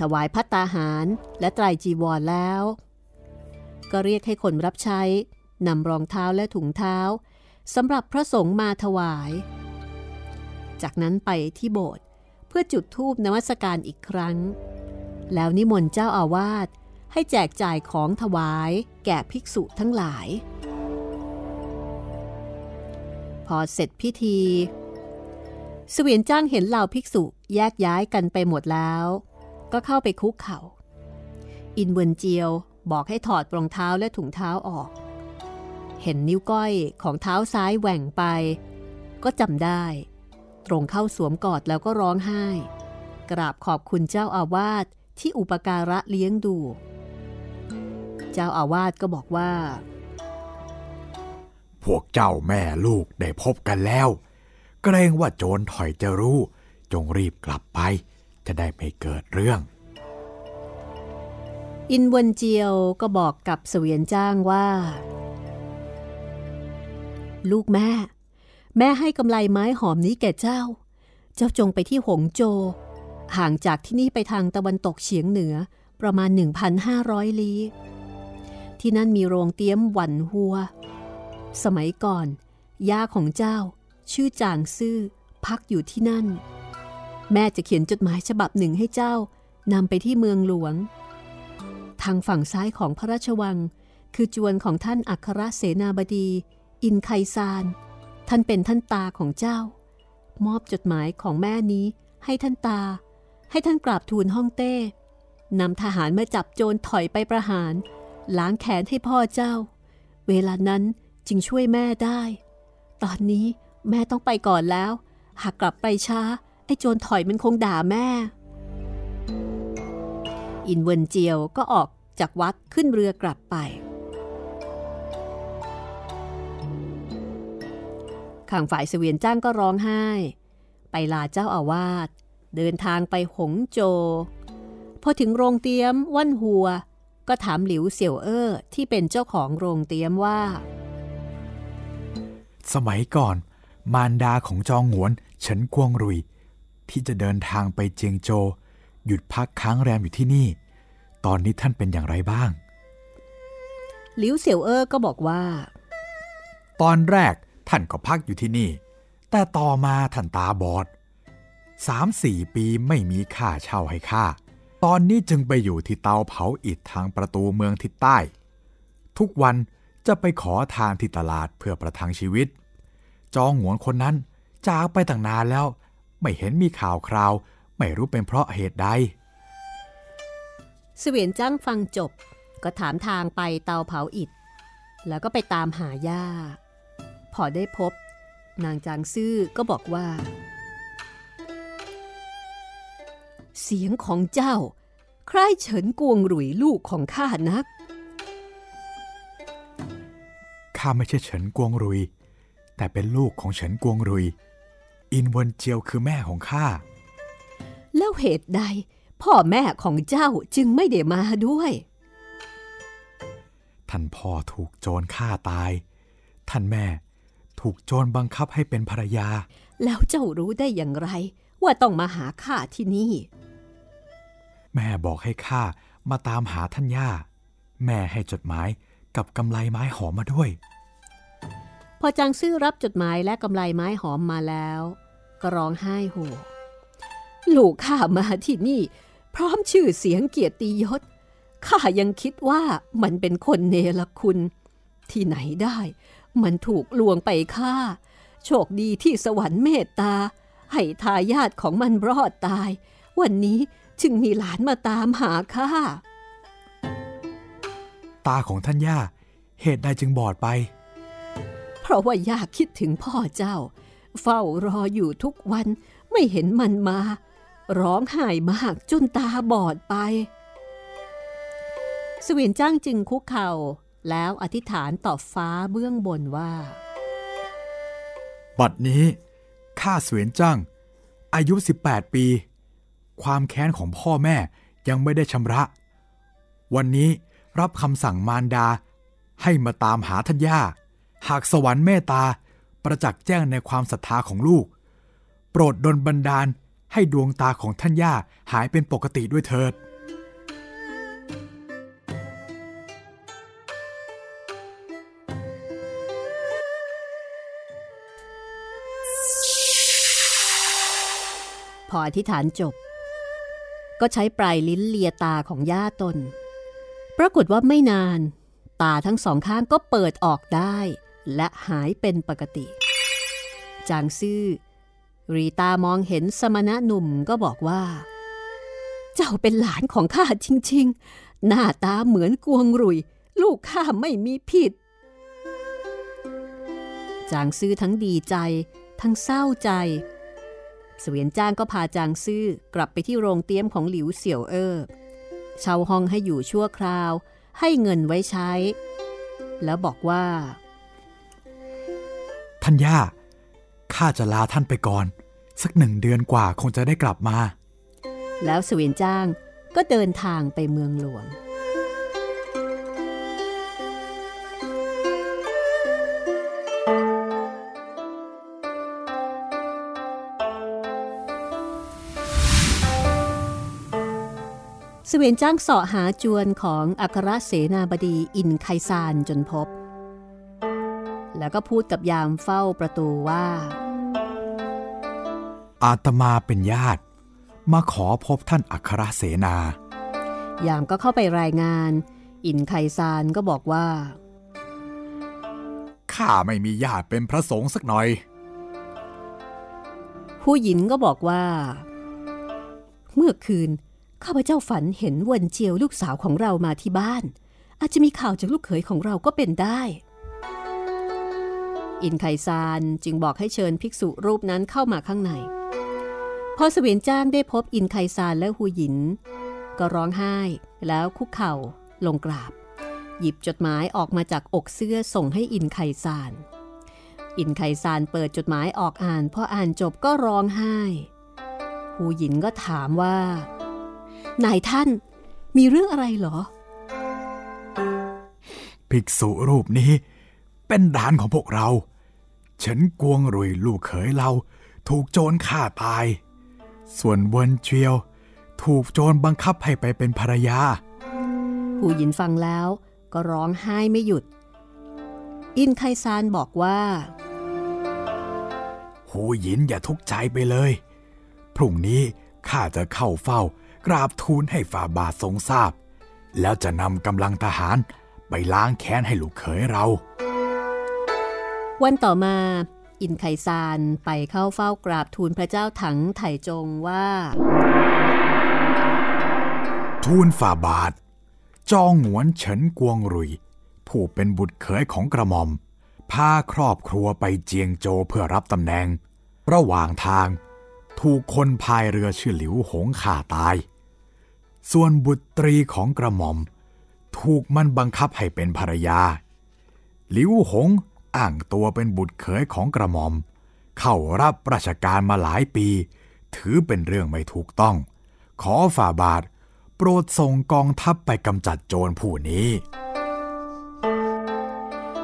ถวายพัตตาหารและไตรจีวรแล้ว ก็เรียกให้คนรับใช้นำรองเท้าและถุงเท้าสำหรับพระสงฆ์มาถวาย จากนั้นไปที่โบสถ์ พื่อจุดธูปนมัสการอีกครั้ง แล้วนิมนต์เจ้าอาวาสให้แจกจ่ายของถวายแก่ภิกษุทั้งหลาย พอเสร็จพิธีเสวียนจ้างเห็นเหล่าภิกษุแยกย้ายกันไปหมดแล้ว ก็เข้าไปคุกเขา่า อินเวนเจียวบอกให้ถอดรองเท้าและถุงเท้าออก เห็นนิ้วก้อยของเท้าซ้ายแหว่งไป ก็จำได้ ตรงเข้าสวมกอดแล้วก็ร้องไห้ กราบขอบคุณเจ้าอาวาสที่อุปการะเลี้ยงดู เจ้าอาวาสก็บอกว่า พวกเจ้าแม่ลูกได้พบกันแล้ว เกรงว่าโจรถอยจะรู้ จงรีบกลับไป จะได้ไม่เกิดเรื่อง อินเวนเจียวก็บอกกับเสวียนจ้างว่า ลูกแม่ แม่ให้กำไลไม้หอมนี้แก่เจ้า เจ้าจงไปที่หงโจ ห่างจากที่นี่ไปทางตะวันตกเฉียงเหนือประมาณ 1,500 ลี้ ที่นั่นมีโรงเตี้ยมหวันหัว สมัยก่อน ย่าของเจ้า ชื่อจางซื่อพักอยู่ที่นั่น แม่จะเขียนจดหมายฉบับหนึ่งให้เจ้านำไปที่เมืองหลวง ทางฝั่งซ้ายของพระราชวัง คือจวนของท่านอัครเสนาบดี อินไคซาน ท่านเป็นท่านตาของเจ้า มอบจดหมายของแม่นี้ให้ท่านตา ให้ท่านกราบทูลฮ่องเต้นำทหารมาจับโจรถอยไปประหาร ล้างแขนให้พ่อเจ้า เวลานั้นจึงช่วยแม่ได้ ตอนนี้แม่ต้องไปก่อนแล้ว หากกลับไปช้า ไอ้โจรถอยมันคงด่าแม่ อินเวินเจียวก็ออกจากวัดขึ้นเรือกลับไป ข้างฝ่ายเสวียนจ้างก็ร้องไห้ ไปลาเจ้าอาวาส เดินทางไปหงโจ พอถึงโรงเตี๊ยมว่านหัว ก็ถามหลิวเสี่ยวเอ้อที่เป็นเจ้าของโรงเตี๊ยมว่า สมัยก่อน มารดาของจองหวนเฉินกวงรุย ที่จะเดินทางไปเจียงโจ หยุดพักค้างแรมอยู่ที่นี่ ตอนนี้ท่านเป็นอย่างไรบ้างหลิวเสี่ยวเอ้อก็บอกว่า ตอนแรก ท่านก็พักอยู่ที่นี่ แต่ต่อมาท่านตาบอดสามสี่ปีไม่มีค่าเช่าให้ค่าตอนนี้จึงไปอยู่ที่เตาเผาอิฐทางประตูเมืองทิศใต้ ทุกวันจะไปขอทานที่ตลาดเพื่อประทังชีวิต จองหวนคนนั้นจากไปตั้งนานแล้ว ไม่เห็นมีข่าวคราว ไม่รู้เป็นเพราะเหตุใดเสวียนจ้างฟังจบ ก็ถามทางไปเตาเผาอิฐ แล้วก็ไปตามหาย่า พอได้พบ นางจางซื่อก็บอกว่า เสียงของเจ้า ใครเฉินกวงหรุยลูกของข้านัก ข้าไม่ใช่เฉินกวงรุย แต่เป็นลูกของเฉินกวงรุย อินวนเจียวคือแม่ของข้า แล้วเหตุใดพ่อแม่ของเจ้าจึงไม่ได้มาด้วย ท่านพ่อถูกโจรฆ่าตาย ท่านแม่ ถูกโจรบังคับให้เป็นภรรยา แล้วเจ้ารู้ได้อย่างไร ว่าต้องมาหาข้าที่นี่ แม่บอกให้ข้ามาตามหาท่านย่า แม่ให้จดหมายกับกำไลไม้หอมมาด้วย พอจางซื่อรับจดหมายและกำไลไม้หอมมาแล้ว ก็ร้องไห้โหลูกข้ามาที่นี่ พร้อมชื่อเสียงเกียรติยศข้ายังคิดว่ามันเป็นคนเนรคุณ ที่ไหนได้ มันถูกลวงไปฆ่า โชคดีที่สวรรค์เมตตา ให้ทายาทของมันรอดตาย วันนี้จึงมีหลานมาตามหาข้า ตาของท่านย่า เหตุใดจึงบอดไป เพราะว่าอยากคิดถึงพ่อเจ้า เฝ้ารออยู่ทุกวันไม่เห็นมันมา ร้องไห้มากจนตาบอดไปสเวียนจ้างจึงคุกเข่า แล้วอธิษฐานต่อฟ้าเบื้องบนว่า บัดนี้ข้าเสวียนจ้างอายุ 18 ปี ความแค้นของพ่อแม่ยังไม่ได้ชำระ วันนี้รับคำสั่งมารดาให้มาตามหาท่านย่า หากสวรรค์เมตตาประจักษ์แจ้งในความศรัทธาของลูก โปรดดลบันดาลให้ดวงตาของท่านย่าหายเป็นปกติด้วยเถิด ออธิษฐานจบ ก็ใช้ปลายลิ้นเลียตาของย่าตน ปรากฏว่าไม่นาน ตาทั้งสองข้างก็เปิดออกได้ และหายเป็นปกติ จางซื่อ รีตามองเห็นสมณะหนุ่มก็บอกว่า เจ้าเป็นหลานของข้าจริง ๆ หน้าตาเหมือนกวงรุย ลูกข้าไม่มีผิดจางซื่อทั้งดีใจ ทั้งเศร้าใจ เสวียนจ้างก็พาจางซื่อกลับไปที่โรงเตี้ยมของหลิวเสี่ยวเอ้อเช่าห้องให้อยู่ชั่วคราว ให้เงินไว้ใช้ แล้วบอกว่า ท่านย่าข้าจะลาท่านไปก่อน สักหนึ่งเดือนกว่าคงจะได้กลับมา แล้วเสวียนจ้างก็เดินทางไปเมืองหลวง เสวียนจ้างเสาะหาจวนของอัครเสนาบดีอินไคซานจนพบ แล้วก็พูดกับยามเฝ้าประตูว่า อาตมาเป็นญาติ มาขอพบท่านอัครเสนา ยามก็เข้าไปรายงาน อินไคซานก็บอกว่า ข้าไม่มีญาติเป็นพระสงฆ์สักหน่อย ผู้หญิงก็บอกว่า เมื่อคืน ข้าพเจ้าฝันเห็นเวนเจียวลูกสาวของเรามาที่บ้าน อาจจะมีข่าวจากลูกเขยของเราก็เป็นได้ อินไคซานจึงบอกให้เชิญภิกษุรูปนั้นเข้ามาข้างใน พอเสวียนจ้างได้พบอินไคซานและหูหยิน ก็ร้องไห้แล้วคุกเข่าลงกราบ หยิบจดหมายออกมาจากอกเสื้อส่งให้อินไคซาน อินไคซานเปิดจดหมายออกอ่านพออ่านจบก็ร้องไห้หูหยินก็ถามว่า นายท่าน มีเรื่องอะไรเหรอ ภิกษุรูปนี้ เป็นดานของพวกเรา ฉันกวงรุยลูกเขยเรา ถูกโจรฆ่าตาย ส่วนเวนเชียว ถูกโจรบังคับให้ไปเป็นภรรยา ผู้หญินฟังแล้วก็ร้องไห้ไม่หยุด อินไคซานบอกว่าหูหยินอย่าทุกข์ใจไปเลย พรุ่งนี้ข้าจะเข้าเฝ้า กราบทูลให้ฝ่าบาททรงทราบ แล้วจะนำกำลังทหารไปล้างแค้นให้ลูกเขยเรา วันต่อมา อินไคซานไปเข้าเฝ้ากราบทูลพระเจ้าถังไถจงว่า ทูลฝ่าบาท จองหงวนเฉินกวงรุย ผู้เป็นบุตรเขยของกระหม่อม พาครอบครัวไปเจียงโจวเพื่อรับตำแหน่ง ระหว่างทาง ถูกคนพายเรือชื่อหลิวหงข่าตาย ส่วนบุตรีของกระหม่อม ถูกมันบังคับให้เป็นภรรยา หลิวหงอ้างตัวเป็นบุตรเขยของกระหม่อม เข้ารับราชการมาหลายปี ถือเป็นเรื่องไม่ถูกต้อง ขอฝ่าบาท โปรดส่งกองทัพไปกำจัดโจรผู้นี้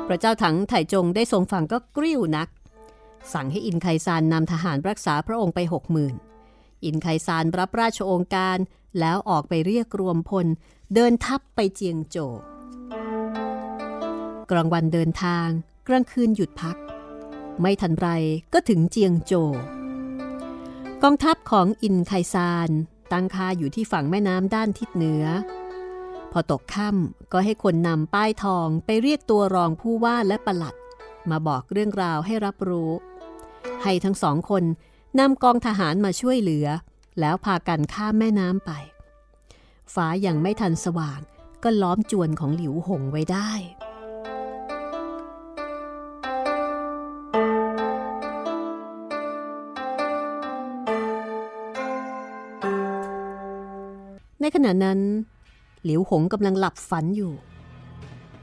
พระเจ้าถังไถจงได้ทรงฟังก็กริ้วนัก สั่งให้อินไคซานนำทหารรักษาพระองค์ไปหกหมื่นอินไคซานรับราชโองการ แล้วออกไปเรียกรวมพล เดินทัพไปเจียงโจวกลางวันเดินทาง กลางคืนหยุดพัก ไม่ทันไรก็ถึงเจียงโจวกองทัพของอินไคซานตั้งคาอยู่ที่ฝั่งแม่น้ำด้านทิศเหนือ พอตกค่ำก็ให้คนนำป้ายทองไปเรียกตัวรองผู้ว่าและประหลัด มาบอกเรื่องราวให้รับรู้ ให้ทั้งสองคนนำกองทหารมาช่วยเหลือ แล้วพากันข้ามแม่น้ำไป ฟ้ายังไม่ทันสว่างก็ล้อมจวนของหลิวหงไว้ได้ ในขณะนั้น หลิวหงกำลังหลับฝันอยู่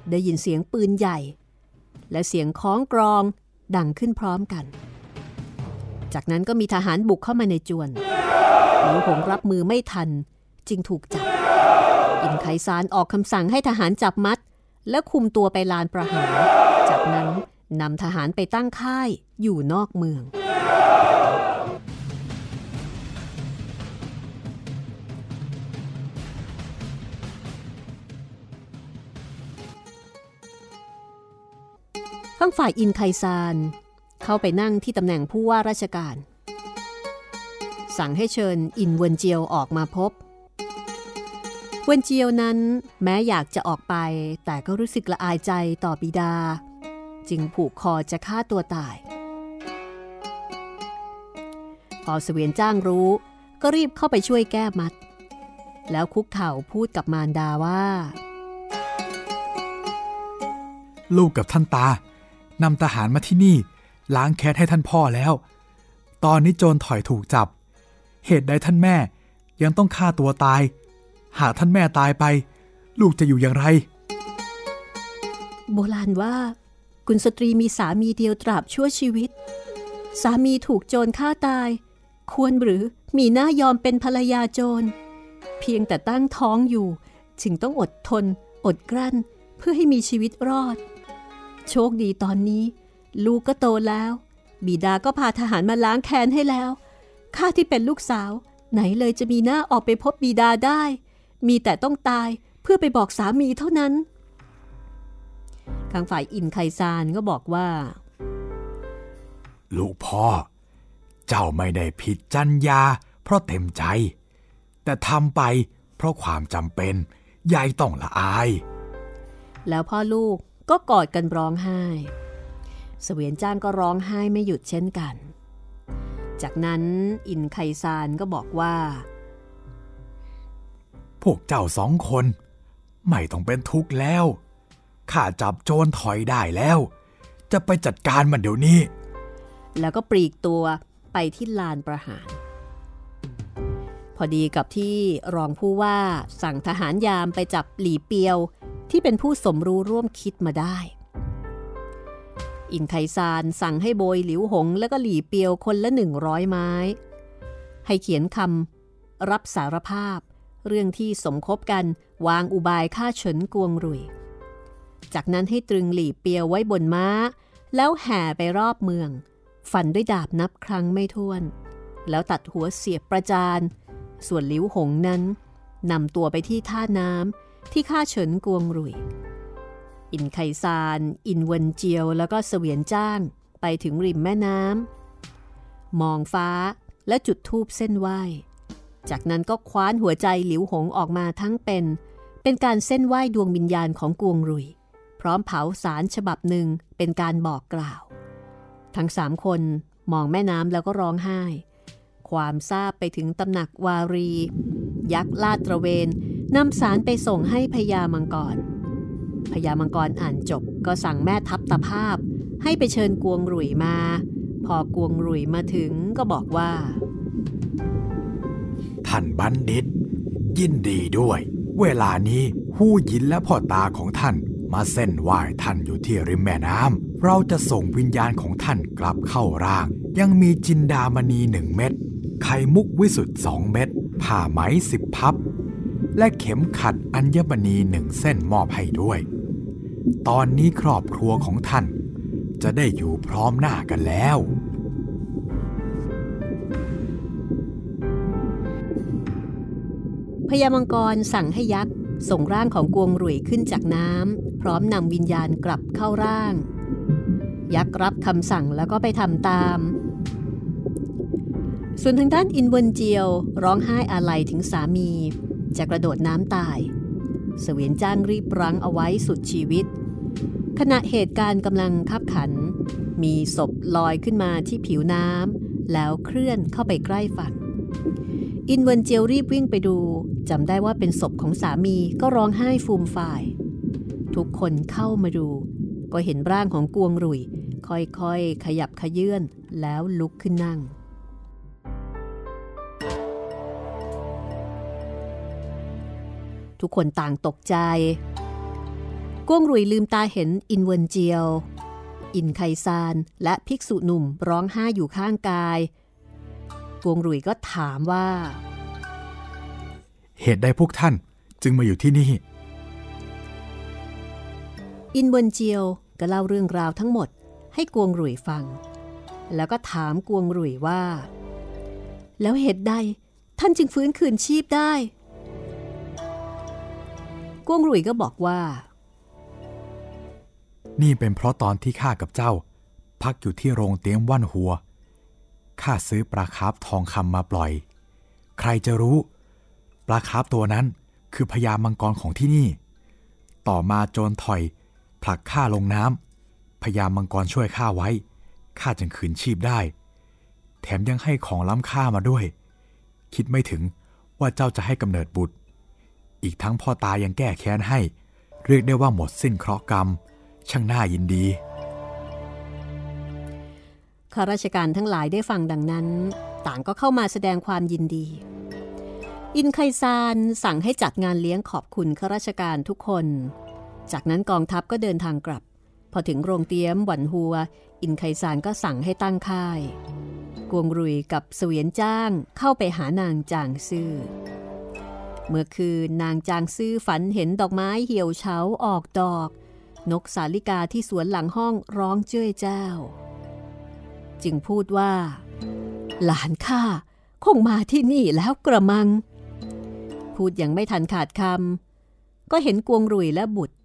ได้ยินเสียงปืนใหญ่ และเสียงคล้องกรองดังขึ้นพร้อมกัน จากนั้นก็มีทหารบุกเข้ามาในจวน หลิวหงรับมือไม่ทัน จึงถูกจับ อินไคซานออกคำสั่งให้ทหารจับมัด และคุมตัวไปลานประหาร จากนั้นนำทหารไปตั้งค่ายอยู่นอกเมืองข้างฝ่ายอินไคซานเข้าไปนั่งที่ตำแหน่งผู้ว่าราชการ สั่งให้เชิญอินเวนเจียวออกมาพบ เวนเจียวนั้นแม้อยากจะออกไป แต่ก็รู้สึกละอายใจต่อบิดา จึงผูกคอจะฆ่าตัวตาย พอเสวียนจ้างรู้ ก็รีบเข้าไปช่วยแก้มัด แล้วคุกเข่าพูดกับมารดาว่า ลูกกับท่านตานำทหารมาที่นี่ล้างแค้นให้ท่านพ่อแล้ว ตอนนี้โจรถอยถูกจับ เหตุใดท่านแม่ยังต้องฆ่าตัวตาย หากท่านแม่ตายไป ลูกจะอยู่อย่างไร โบราณว่า กุณสตรีมีสามีเดียวตราบชั่วชีวิต สามีถูกโจรฆ่าตาย ควรหรือมีหน้ายอมเป็นภรรยาโจร เพียงแต่ตั้งท้องอยู่ จึงต้องอดทน อดกลั้น เพื่อให้มีชีวิตรอด โชคดีตอนนี้ ลูกก็โตแล้ว บิดาก็พาทหารมาล้างแค้นให้แล้ว ข้าที่เป็นลูกสาว ไหนเลยจะมีหน้าออกไปพบบิดาได้ มีแต่ต้องตายเพื่อไปบอกสามีเท่านั้น ทางฝ่ายอินไคซานก็บอกว่า ลูกพ่อ เจ้าไม่ได้ผิดจัญญาเพราะเต็มใจ แต่ทำไปเพราะความจำเป็น ยายต้องละอาย แล้วพ่อลูกก็กอดกันร้องไห้ เสวียนจ้างก็ร้องไห้ไม่หยุดเช่นกัน จากนั้นอินไคซานก็บอกว่า พวกเจ้าสองคน ไม่ต้องเป็นทุกข์แล้ว ข้าจับโจรถอยได้แล้ว จะไปจัดการมันเดี๋ยวนี้ แล้วก็ปลีกตัวไปที่ลานประหาร พอดีกับที่รองผู้ว่าสั่งทหารยามไปจับหลีเปียวที่เป็นผู้สมรู้ร่วมคิดมาได้ อินไคซานสั่งให้โบยหลิวหง และก็หลี่เปียวคนละหนึ่งร้อยไม้ ให้เขียนคำรับสารภาพ เรื่องที่สมคบกันวางอุบายฆ่าเฉินกวงรุย จากนั้นให้ตรึงหลี่เปียวไว้บนม้า แล้วแห่ไปรอบเมือง ฟันด้วยดาบนับครั้งไม่ถ้วน แล้วตัดหัวเสียบประจาน ส่วนหลิวหงนั้นนำตัวไปที่ท่าน้ำที่ฆ่าเฉินกวงรุย อินไคซาน อินเวินเจียว แล้วก็เสวียนจ้างไปถึงริมแม่น้ำมองฟ้าและจุดธูปเซ่นไหว้จากนั้นก็คว้านหัวใจหลิวหงออกมาทั้งเป็น เป็นการเส้นไหวดวงวิญญาณของกวงรุย พร้อมเผาสารฉบับหนึ่งเป็นการบอกกล่าว ทั้งสามคนมองแม่น้ำแล้วก็ร้องไห้ ความทราบไปถึงตำหนักวารี ยักษ์ลาดตระเวนนำสารไปส่งให้พญามังกร พญามังกรอ่านจบก็สั่งแม่ทัพตาภาพ ให้ไปเชิญกวงหรุยมา พอกวงหรุยมาถึงก็บอกว่า ท่านบัณฑิต ยินดีด้วย เวลานี้หู้ยินและพ่อตาของท่านมาเส้นไหว้ท่านอยู่ที่ริมแม่น้ำเราจะส่งวิญญาณของท่านกลับเข้าร่าง ยังมีจินดามณีหนึ่งเม็ดไข่มุกวิสุทธ์สองเม็ดผ้าไหมสิบพับ และเข็มขัดอัญมณีหนึ่งเส้นมอบให้ด้วย ตอนนี้ครอบครัวของท่าน จะได้อยู่พร้อมหน้ากันแล้ว พญามังกรสั่งให้ยักษ์ส่งร่างของกวงหรุยขึ้นจากน้ำพร้อมนำวิญญาณกลับเข้าร่าง ยักษ์รับคำสั่งแล้วก็ไปทำตาม ส่วนทางด้านอินเวนเจียวร้องไห้อาลัยถึงสามี จะกระโดดน้ำตาย เสวียนจ้างรีบรั้งเอาไว้สุดชีวิต ขณะเหตุการณ์กำลังคับขัน มีศพลอยขึ้นมาที่ผิวน้ำแล้วเคลื่อนเข้าไปใกล้ฝั่ง อินเวนเจียวรีบวิ่งไปดูจำได้ว่าเป็นศพของสามีก็ร้องไห้ฟูมฝ่าย ทุกคนเข้ามาดู ก็เห็นร่างของกวงรุย ค่อยๆ ขยับขยื่นแล้วลุกขึ้นนั่ง ทุกคนต่างตกใจกวงรุยลืมตาเห็นอินเวนเจียว อินไคซานและภิกษุหนุ่มร้องไห้อยู่ข้างกายกวงรุยก็ถามว่า เหตุใดพวกท่านจึงมาอยู่ที่นี่ อินเวนเจียวก็เล่าเรื่องราวทั้งหมดให้กวงหรุยฟัง แล้วก็ถามกวงหรุยว่า แล้วเหตุใดท่านจึงฟื้นคืนชีพได้ กวงรุยก็บอกว่า นี่เป็นเพราะตอนที่ข้ากับเจ้า พักอยู่ที่โรงเตี๊ยมว่านหัว ข้าซื้อปลาคาร์ฟทองคำมาปล่อย ใครจะรู้ ปลาคาร์ฟตัวนั้นคือพญามังกรของที่นี่ ต่อมาโจรถ่อย ผลักข้าลงน้ำพญามังกรช่วยข้าไว้ ข้าจึงคืนชีพได้ แถมยังให้ของล้ำค่ามาด้วย คิดไม่ถึงว่าเจ้าจะให้กำเนิดบุตร อีกทั้งพ่อตายังแก้แค้นให้ เรียกได้ว่าหมดสิ้นเคราะห์กรรม ช่างน่ายินดีข้าราชการทั้งหลายได้ฟังดังนั้น ต่างก็เข้ามาแสดงความยินดี อินไคซานสั่งให้จัดงานเลี้ยงขอบคุณข้าราชการทุกคน จากนั้นกองทัพก็เดินทางกลับ พอถึงโรงเตี๊ยมหวันหัว อินไคซานก็สั่งให้ตั้งค่าย กวงรุยกับเสวียนจ้างเข้าไปหานางจางซื่อ เมื่อคืนนางจางซื่อฝันเห็นดอกไม้เหี่ยวเฉาออกดอก นกสาลิกาที่สวนหลังห้องร้องเจ้ยเจ้า จึงพูดว่า หลานข้าคงมาที่นี่แล้วกระมัง พูดยังไม่ทันขาดคำก็เห็นกวงรุยและบุตร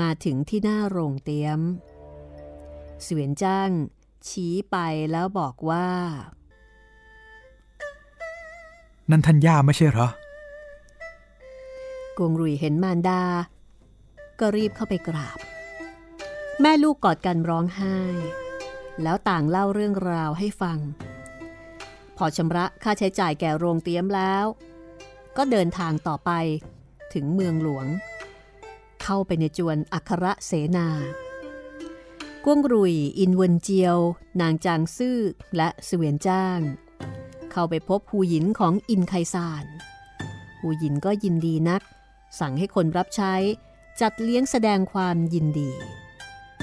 มาถึงที่หน้าโรงเตี๊ยม เสวียนจ้าง ชี้ไปแล้วบอกว่า นั่นท่านย่าไม่ใช่เหรอ กวงรุยเห็นมารดา ก็รีบเข้าไปกราบ แม่ลูกกอดกันร้องไห้ แล้วต่างเล่าเรื่องราวให้ฟัง พอชำระค่าใช้จ่ายแก่โรงเตรียมแล้ว ก็เดินทางต่อไปถึงเมืองหลวง เข้าไปในจวนอัครเสนากวงรุย อินเวินเจียว นางจางซื่อ และเสวียนจ้าง เข้าไปพบฮูหยินของอินไคซานฮูหยินก็ยินดีนัก สั่งให้คนรับใช้จัดเลี้ยงแสดงความยินดี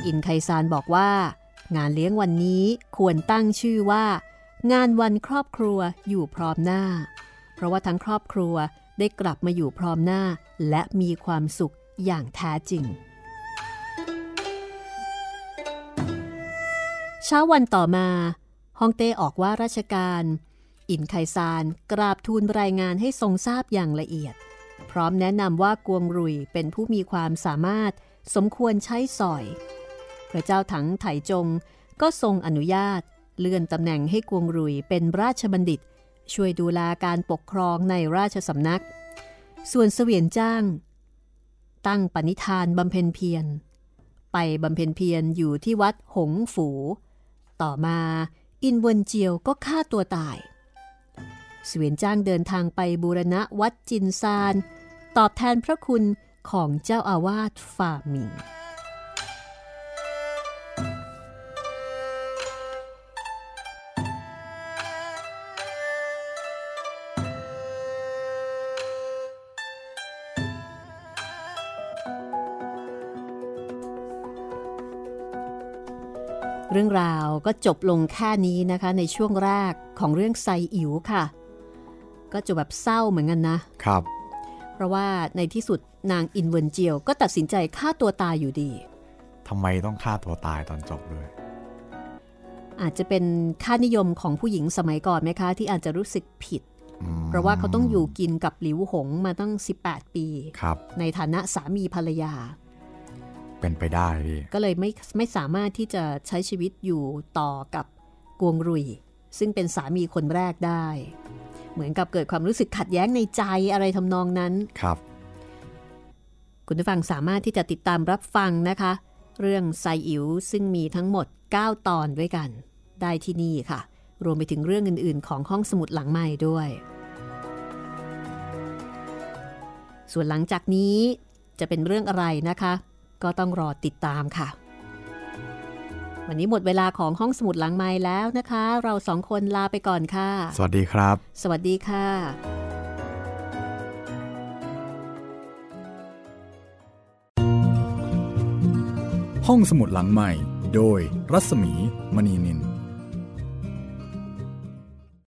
อินไคซานบอกว่า งานเลี้ยงวันนี้ควรตั้งชื่อว่า งานวันครอบครัวอยู่พร้อมหน้า เพราะว่าทั้งครอบครัวได้กลับมาอยู่พร้อมหน้า และมีความสุขอย่างแท้จริง เช้าวันต่อมาฮองเต้ออกว่าราชการ อินไคซานกราบทูลรายงานให้ทรงทราบอย่างละเอียด พร้อมแนะนำว่ากวงรุยเป็นผู้มีความสามารถสมควรใช้สอย พระเจ้าถังไถจงก็ทรงอนุญาต เลื่อนตำแหน่งให้กวงรุยเป็นราชบัณฑิต ช่วยดูแลการปกครองในราชสำนัก ส่วนเสวียนจ้าง ตั้งปณิธานบำเพ็ญเพียร ไปบำเพ็ญเพียรอยู่ที่วัดหงฝู ต่อมาอินเวนเจียวก็ฆ่าตัวตายเสวียนจ้างเดินทางไปบูรณะวัดจินซาน ตอบแทนพระคุณของเจ้าอาวาสฝ่ามิง เรื่องราวก็จบลงแค่นี้นะคะ ในช่วงแรกของเรื่องไซอิ๋วค่ะ ก็จะแบบเศร้าเหมือนกันนะครับ ราะว่าในที่สุดนางอินเวนเจียวก็ตัดสินใจฆ่าตัวตายอยู่ดีทำไมต้องฆ่าตัวตายตอนจบด้วย อาจจะเป็นค่านิยมของผู้หญิงสมัยก่อนไหมคะ ที่อาจจะรู้สึกผิดอืมเพราะว่าเขาต้องอยู่กินกับหลิวหงมาตั้ง 18 ปีครับในฐานะสามีภรรยา เป็นไปได้พี่ก็เลยไม่ไม่สามารถที่จะใช้ชีวิตอยู่ต่อกับกวงรุย ซึ่งเป็นสามีคนแรกได้ เหมือนกับเกิดความรู้สึกขัดแย้งในใจอะไรทำนองนั้นครับ คุณผู้ฟังสามารถที่จะติดตามรับฟังนะคะ เรื่องไซอิ๋วซึ่งมีทั้งหมด 9 ตอนด้วยกัน ได้ที่นี่ค่ะ รวมไปถึงเรื่องอื่น ๆ ของห้องสมุดหลังใหม่ด้วย ส่วนหลังจากนี้จะเป็นเรื่องอะไรนะคะ ก็ต้องรอติดตามค่ะ วันนี้หมดเวลาของห้องสมุดหลังไม้แล้วนะคะ เราสองคนลาไปก่อนค่ะ สวัสดีครับ สวัสดีค่ะ ห้องสมุดหลังใหม่ โดยรัศมีมณีนิน